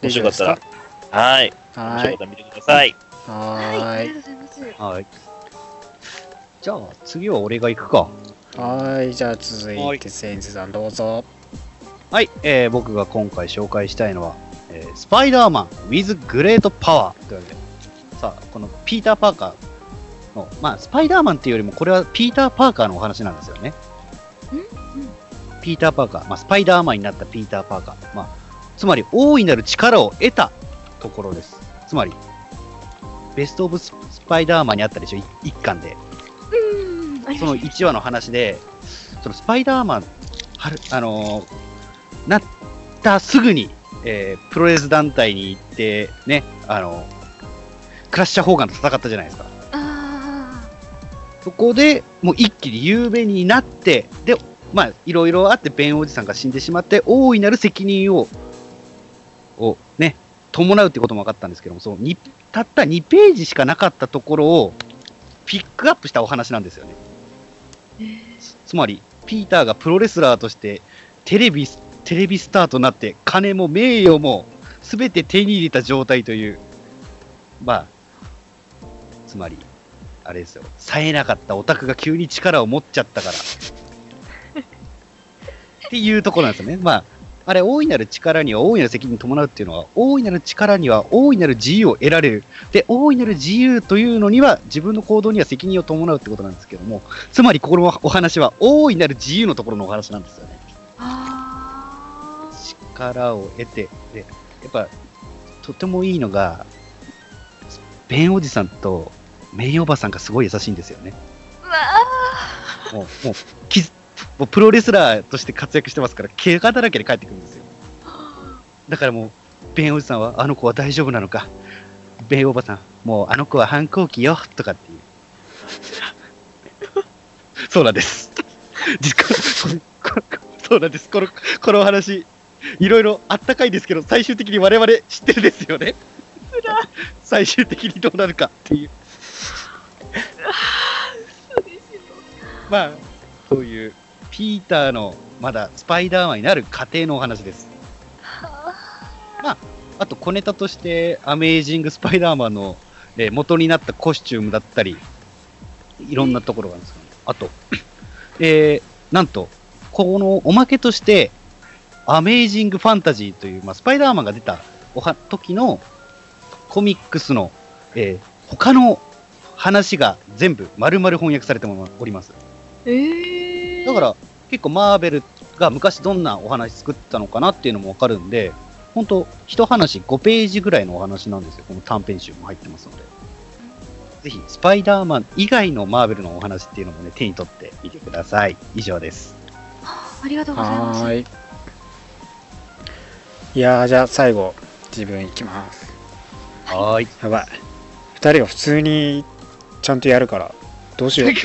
面白か？ったら、はい。面はーい白かったら見てください。ははい、あーいりがとうございます。はい。じゃあ、次は俺が行くか。はーいじゃあ続いてセインズさんどうぞはい、えー僕が今回紹介したいのは、えースパイダーマン with Great Power というわけで、さあ、このピーター・パーカーの、まあ、スパイダーマンっていうよりも、これはピーター・パーカーのお話なんですよね。ピーター・パーカー、まあ、スパイダーマンになったピーター・パーカー。まあ、つまり、大いなる力を得たところです。つまり、ベスト・オブ・スパイダーマンにあったでしょ、い一巻で。そのました1話の話で、そのスパイダーマン、はるあのーなったすぐに、えープロレス団体に行って、ね、あのークラッシャー・ホーガンと戦ったじゃないですか。あそこでもう一気に有名になって、で、まあ、いろいろあって、ベンおじさんが死んでしまって、大いなる責任を、をね、伴うってことも分かったんですけども、そのにたった2ページしかなかったところを、ピックアップしたお話なんですよね。つつまり、ピーターがプロレスラーとして、テレビ、テレビスターとなって、金も名誉も、すべて手に入れた状態という、まあ、つまり、あれですよ、冴えなかったオタクが急に力を持っちゃったから。っていうところなんですよね。まあ、あれ、大いなる力には大いなる責任を伴うっていうのは、大いなる力には大いなる自由を得られる。で、大いなる自由というのには、自分の行動には責任を伴うってことなんですけども、つまり、ここのお話は、大いなる自由のところのお話なんですよね。力を得て、で、やっぱ、とてもいいのが、ベンおじさんとメイおばさんがすごい優しいんですよね。あ。うわあ。もう、もう、きもうプロレスラーとして活躍してますから、怪我だらけで帰ってくるんですよ。だからもう、ベンおじさんは、あの子は大丈夫なのか、ベンおばさん、もうあの子は反抗期よ、とかっていう。そうなんです。そうなんです。この、このお話、いろいろあったかいですけど、最終的に我々知ってるですよね。最終的にどうなるかっていう。まあ、そういう、ピーターのまだスパイダーマンになる過程のお話です。まああと、小ネタとして、アメージング・スパイダーマンの、えー元になったコスチュームだったり、いろんなところがあるんですけど、あと、えーなんと、このおまけとして、アメージング・ファンタジーという、まあ、スパイダーマンが出たおは時のコミックスの、えー他の話が全部丸々翻訳されております。ええ。だから、結構マーベルが昔どんなお話作ったのかなっていうのもわかるんで、本当一話5ページぐらいのお話なんですよ。この短編集も入ってますので。ぜひ、スパイダーマン以外のマーベルのお話っていうのもね、手に取ってみてください。以上です。ありがとうございます。はーいいやーじゃあ最後自分いきますはーい。やばい2人が普通にちゃんとやるからどうしようふ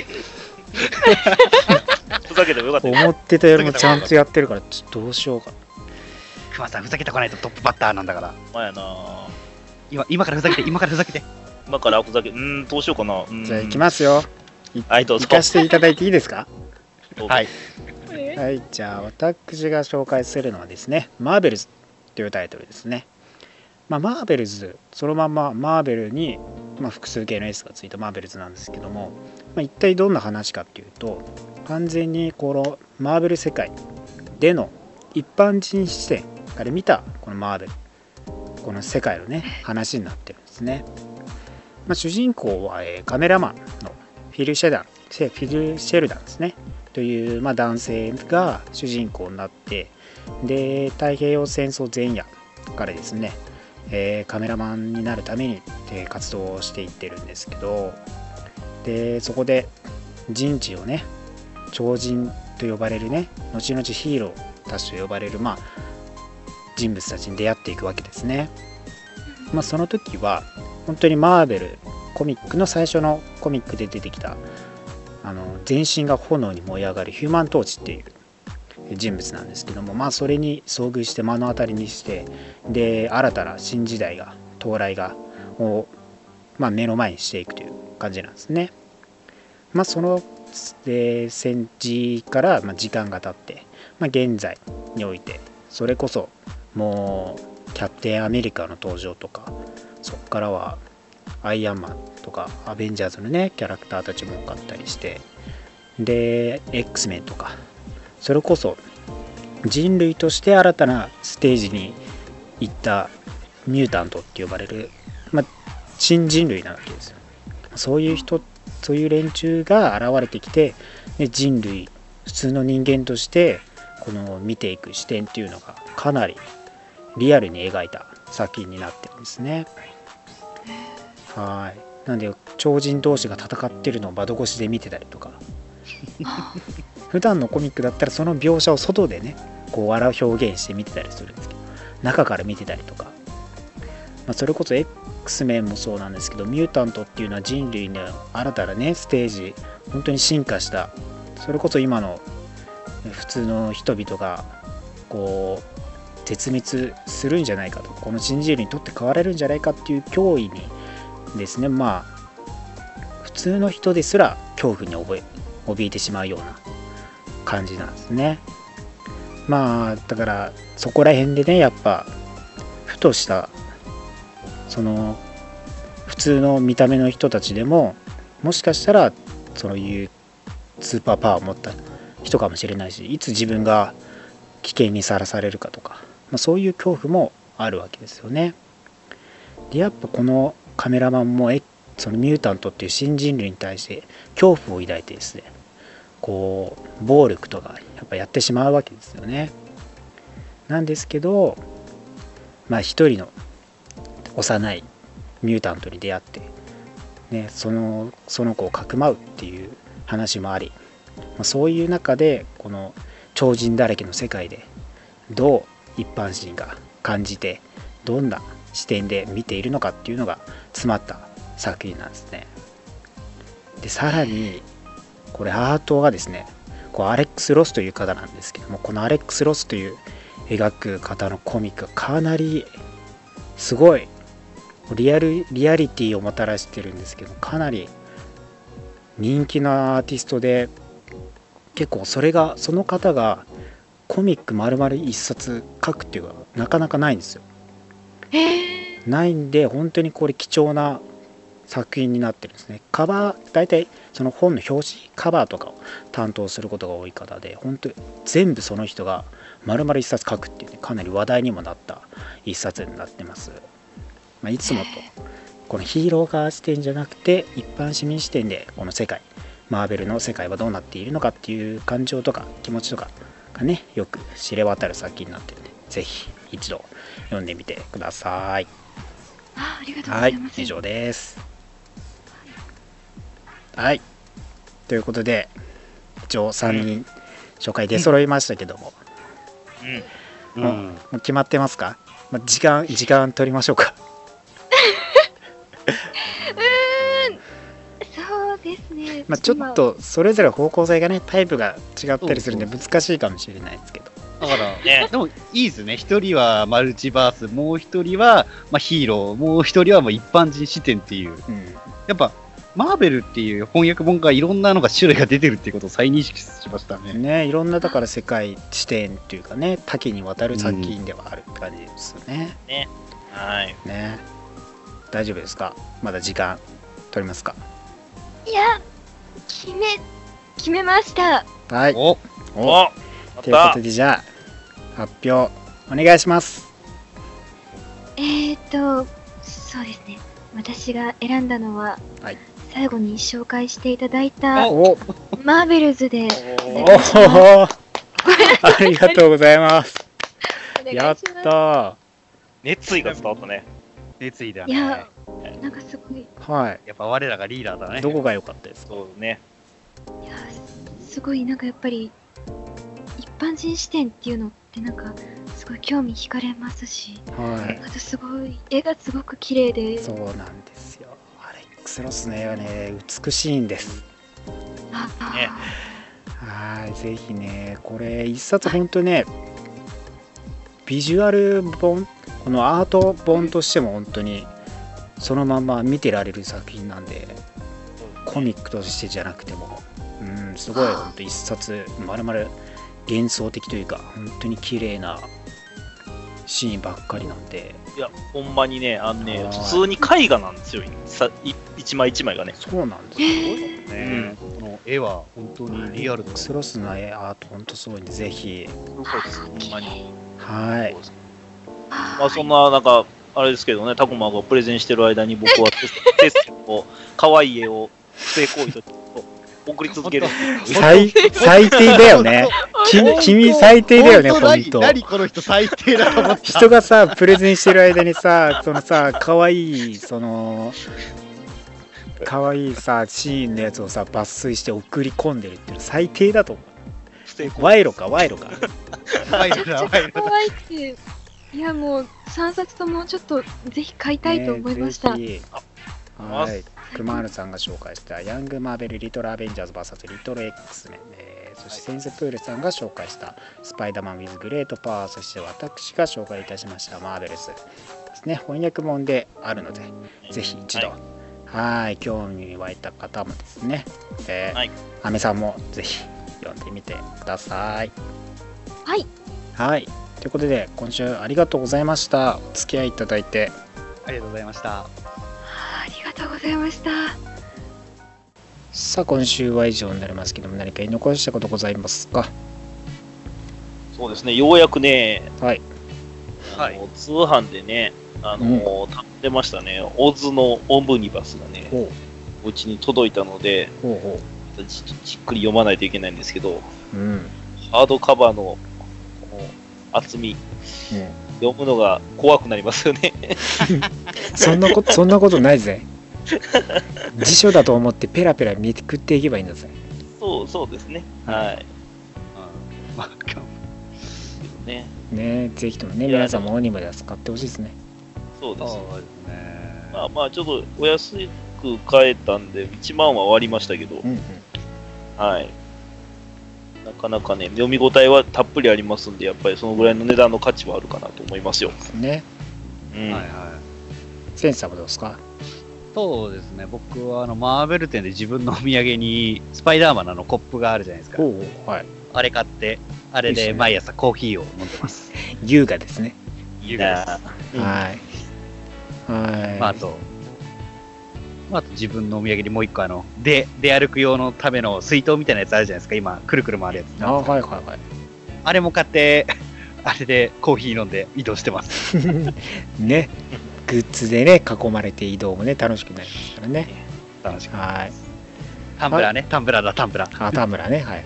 ざけてもよかったよ。思ってたよりもちゃんとやってるからちょっとどうしようか熊さん、ふざけてこないとトップバッターなんだから。まあやな今今からふざけて、今からふざけて。今からふざけ、うーん、どうしようかな。じゃあ行きますよ。いはいどうぞ行かせていただいていいですか？はい。はい、じゃあ私が紹介するのはですね、マーベルズというタイトルですね。まあ、マーベルズ、そのままマーベルに、まあ、複数形の S がついたマーベルズなんですけども、まあ、一体どんな話かっていうと、完全にこのマーベル世界での一般人視点から見たこのマーベル、この世界のね、話になってるんですね。まあ、主人公は、えーカメラマンのフィル・シェダン、フィル・シェルダンですね。という、まあ、男性が主人公になってで太平洋戦争前夜からですね、えーカメラマンになるために、えー活動をしていってるんですけどでそこで人知をね超人と呼ばれるね後々ヒーローたちと呼ばれる、まあ、人物たちに出会っていくわけですね。まあ、その時は本当にマーベルコミックの最初のコミックで出てきたあの全身が炎に燃え上がるヒューマントーチっていう人物なんですけどもまあそれに遭遇して目の当たりにしてで新たな新時代が到来がを、まあ、目の前にしていくという感じなんですね。まあそので戦時から時間が経って、まあ、現在においてそれこそもうキャプテンアメリカの登場とかそこからはアイアンマンとかアベンジャーズのねキャラクターたちも多かったりしてで X メンとかそれこそ人類として新たなステージに行ったミュータントって呼ばれる、まあ、新人類なわけですよ。そういう人そういう連中が現れてきてで人類普通の人間としてこの見ていく視点っていうのがかなりリアルに描いた作品になってるんですね。はい。なんで超人同士が戦ってるのを窓越しで見てたりとか。普段のコミックだったらその描写を外でねこう笑う表現して見てたりするんですけど中から見てたりとか、まあ、それこそ X メンもそうなんですけどミュータントっていうのは人類の新たなねステージ本当に進化したそれこそ今の普通の人々がこう絶滅するんじゃないかと。この新人類にとって変われるんじゃないかっていう脅威にですねまあ普通の人ですら恐怖に覚え怯えてしまうような感じなんですね。まあだからそこら辺でねやっぱふとしたその普通の見た目の人たちでももしかしたらそういうスーパーパワーを持った人かもしれないしいつ自分が危険にさらされるかとか、まあ、そういう恐怖もあるわけですよね。でやっぱこのカメラマンもそのミュータントっていう新人類に対して恐怖を抱いてですねこう暴力とかやっぱやってしまうわけですよねなんですけどまあ一人の幼いミュータントに出会って、ね、そのその子をかくまうっていう話もあり、まあ、そういう中でこの超人だらけの世界でどう一般人が感じてどんな視点で見ているのかっていうのが詰まった作品なんですね。でさらにこれアートがですねこうアレックス・ロスという方なんですけどもこのアレックス・ロスという描く方のコミックがかなりすごいリアルリアリティをもたらしてるんですけどかなり人気なアーティストで結構それがその方がコミック丸々一冊書くっていうのはなかなかないんですよ。ないんで本当にこれ貴重な作品になってるんですね。カバー大体その本の表紙カバーとかを担当することが多い方で本当に全部その人が丸々一冊書くっていうねかなり話題にもなった一冊になってます、まあ、いつもとこのヒーロー側視点じゃなくて一般市民視点でこの世界マーベルの世界はどうなっているのかっていう感情とか気持ちとかがねよく知れ渡る作品になってるんでぜひ一度読んでみてください。あありがとうごはいざいます、以上ですはい。ということで一応3人紹介出揃いましたけども、うん。もうもう決まってますか、まあ、時間時間取りましょうか。そうですね。まあちょっとそれぞれ方向性がねタイプが違ったりするんで難しいかもしれないですけど。だから、ね。でもいいですね。一人はマルチバース、もう一人は、まあ、ヒーロー、もう一人はもう一般人視点っていう。うん。やっぱ、マーベルっていう翻訳本がいろんなのが種類が出てるっていうことを再認識しましたね。ねいろんなだから世界視点っていうかね多岐にわたる作品ではあるって感じですよね、はい。ね。大丈夫ですか？まだ時間取りますか？いや、決め、決めました。はい。お。お。ということでじゃあ発表お願いします。えーと、そうですね。私が選んだのは、はい最後に紹介していただいたマーベルズでおお願いします。お ありがとうございます。お願いしやっます。た熱意が伝わったね。熱意だね。いやなんかすごい、はい。やっぱ我らがリーダーだね。どこが良かったですか？そうね。や、すすごいなんかやっぱり、一般人視点っていうのってなんか、すごい興味惹かれますし、はい。あとすごい、絵がすごく綺麗で、そうなんですよクス・ロスの絵はね美しいんです。ねはいぜひねこれ一冊ほんとねビジュアル本このアート本としても本当にそのまま見てられる作品なんでコミックとしてじゃなくても。うんすごい本当一冊まるまる幻想的というか本当に綺麗なシーンばっかりなんでいや、ほんまにね、あのね、はい。普通に絵画なんですよ。さい一枚一枚がね。そうなんですへよー。ね、この絵は本当にリアルだエクスロスの絵アート本当すごいんでぜひ。ほんまに。はい。あまあ、そんな、なんか、あれですけどね、タコマがプレゼンしてる間に僕はテス テストを、可愛い絵を不正行為として送り続ける。最最低だよね。君君最低だよね本本当。当。何何この人最低だと思った。人がさプレゼンしてる間にさそのさ可愛いその可愛いさシーンのやつをさ抜粋して送り込んでるっていうの最低だと思。う。賄賂か賄賂か。ワイルめっちゃだワイルだ。可愛くて、いやもう3冊ともちょっとぜひ買いたいと思いました。ねはい。熊原さんが紹介したヤング・マーベル・リトル・アベンジャーズ VS リトル X メン、えーそしてセンスプールさんが紹介したスパイダーマン・ウィズ・グレート・パワーそして私が紹介いたしましたマーベルズですね。翻訳本であるのでぜひ一度。はい。はい興味湧いた方もですね、えーはい。アメさんもぜひ読んでみてください。はい。はい。ということで今週ありがとうございました。お付き合いいただいて。ありがとうございました。ありがとうございました。さあ今週は以上になりますけども何か言い残したことございますか？そうですね、ようやくね、はい。あの通販でね、あの、頼んでましたね、オズのオムニバスがね、ほう。うちに届いたので、ほうほじじっくり読まないといけないんですけど、ううん、うん、ハードカバーのこの厚み、読むのが怖くなりますよね。そんなことそんなことないぜ辞書だと思ってペラペラ見てくっていけばいいんだぜそうそうですね。はいはい。うんまあね、ねぜひともね皆さんもオニムで使ってほしいですねそうです。そうですね。まあまあ、ちょっとお安く買えたんで、1万は割りましたけど、うんうんはい。なかなかね、読み応えはたっぷりありますんで、やっぱりそのぐらいの値段の価値はあるかなと思いますよ。ねうん。はいはい。センサーもどうですか？そうですね。僕はあのマーベル店で自分のお土産にスパイダーマンのあのコップがあるじゃないですか。ほうほうはいあれ買って、あれで毎朝コーヒーを飲んでます。優雅ですねいいなぁうんはいはいまあ、あと、まあ、あと自分のお土産にもう一個あの、で、出歩く用のための水筒みたいなやつあるじゃないですか。今、くるくる回るやつ。あはいはいはいあれも買って、あれでコーヒー飲んで移動してます。ねグッズでね囲まれて移動もね楽しくなりますからね。楽しく。はい。タンブラーね。タンブラーだ、タンブラー。あ田村ね。はい。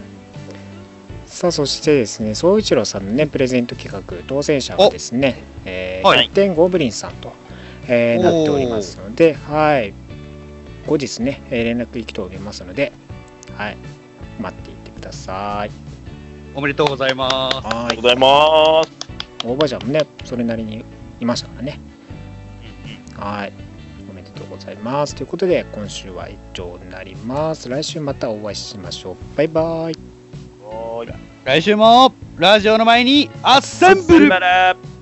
さあそしてですね総一郎さんのねプレゼント企画当選者はですね、えーはい。キャプテンゴブリンさんと、えーなっておりますのではい。後日ね、えー連絡行きとおりますのではい。待っていてください。おめでとうございます。はい。ありがとうございます。おばあちゃんもねそれなりにいましたからねはい。おめでとうございます。ということで今週は以上になります。来週またお会いしましょう。バイバイ。来週もラジオの前にアッセンブル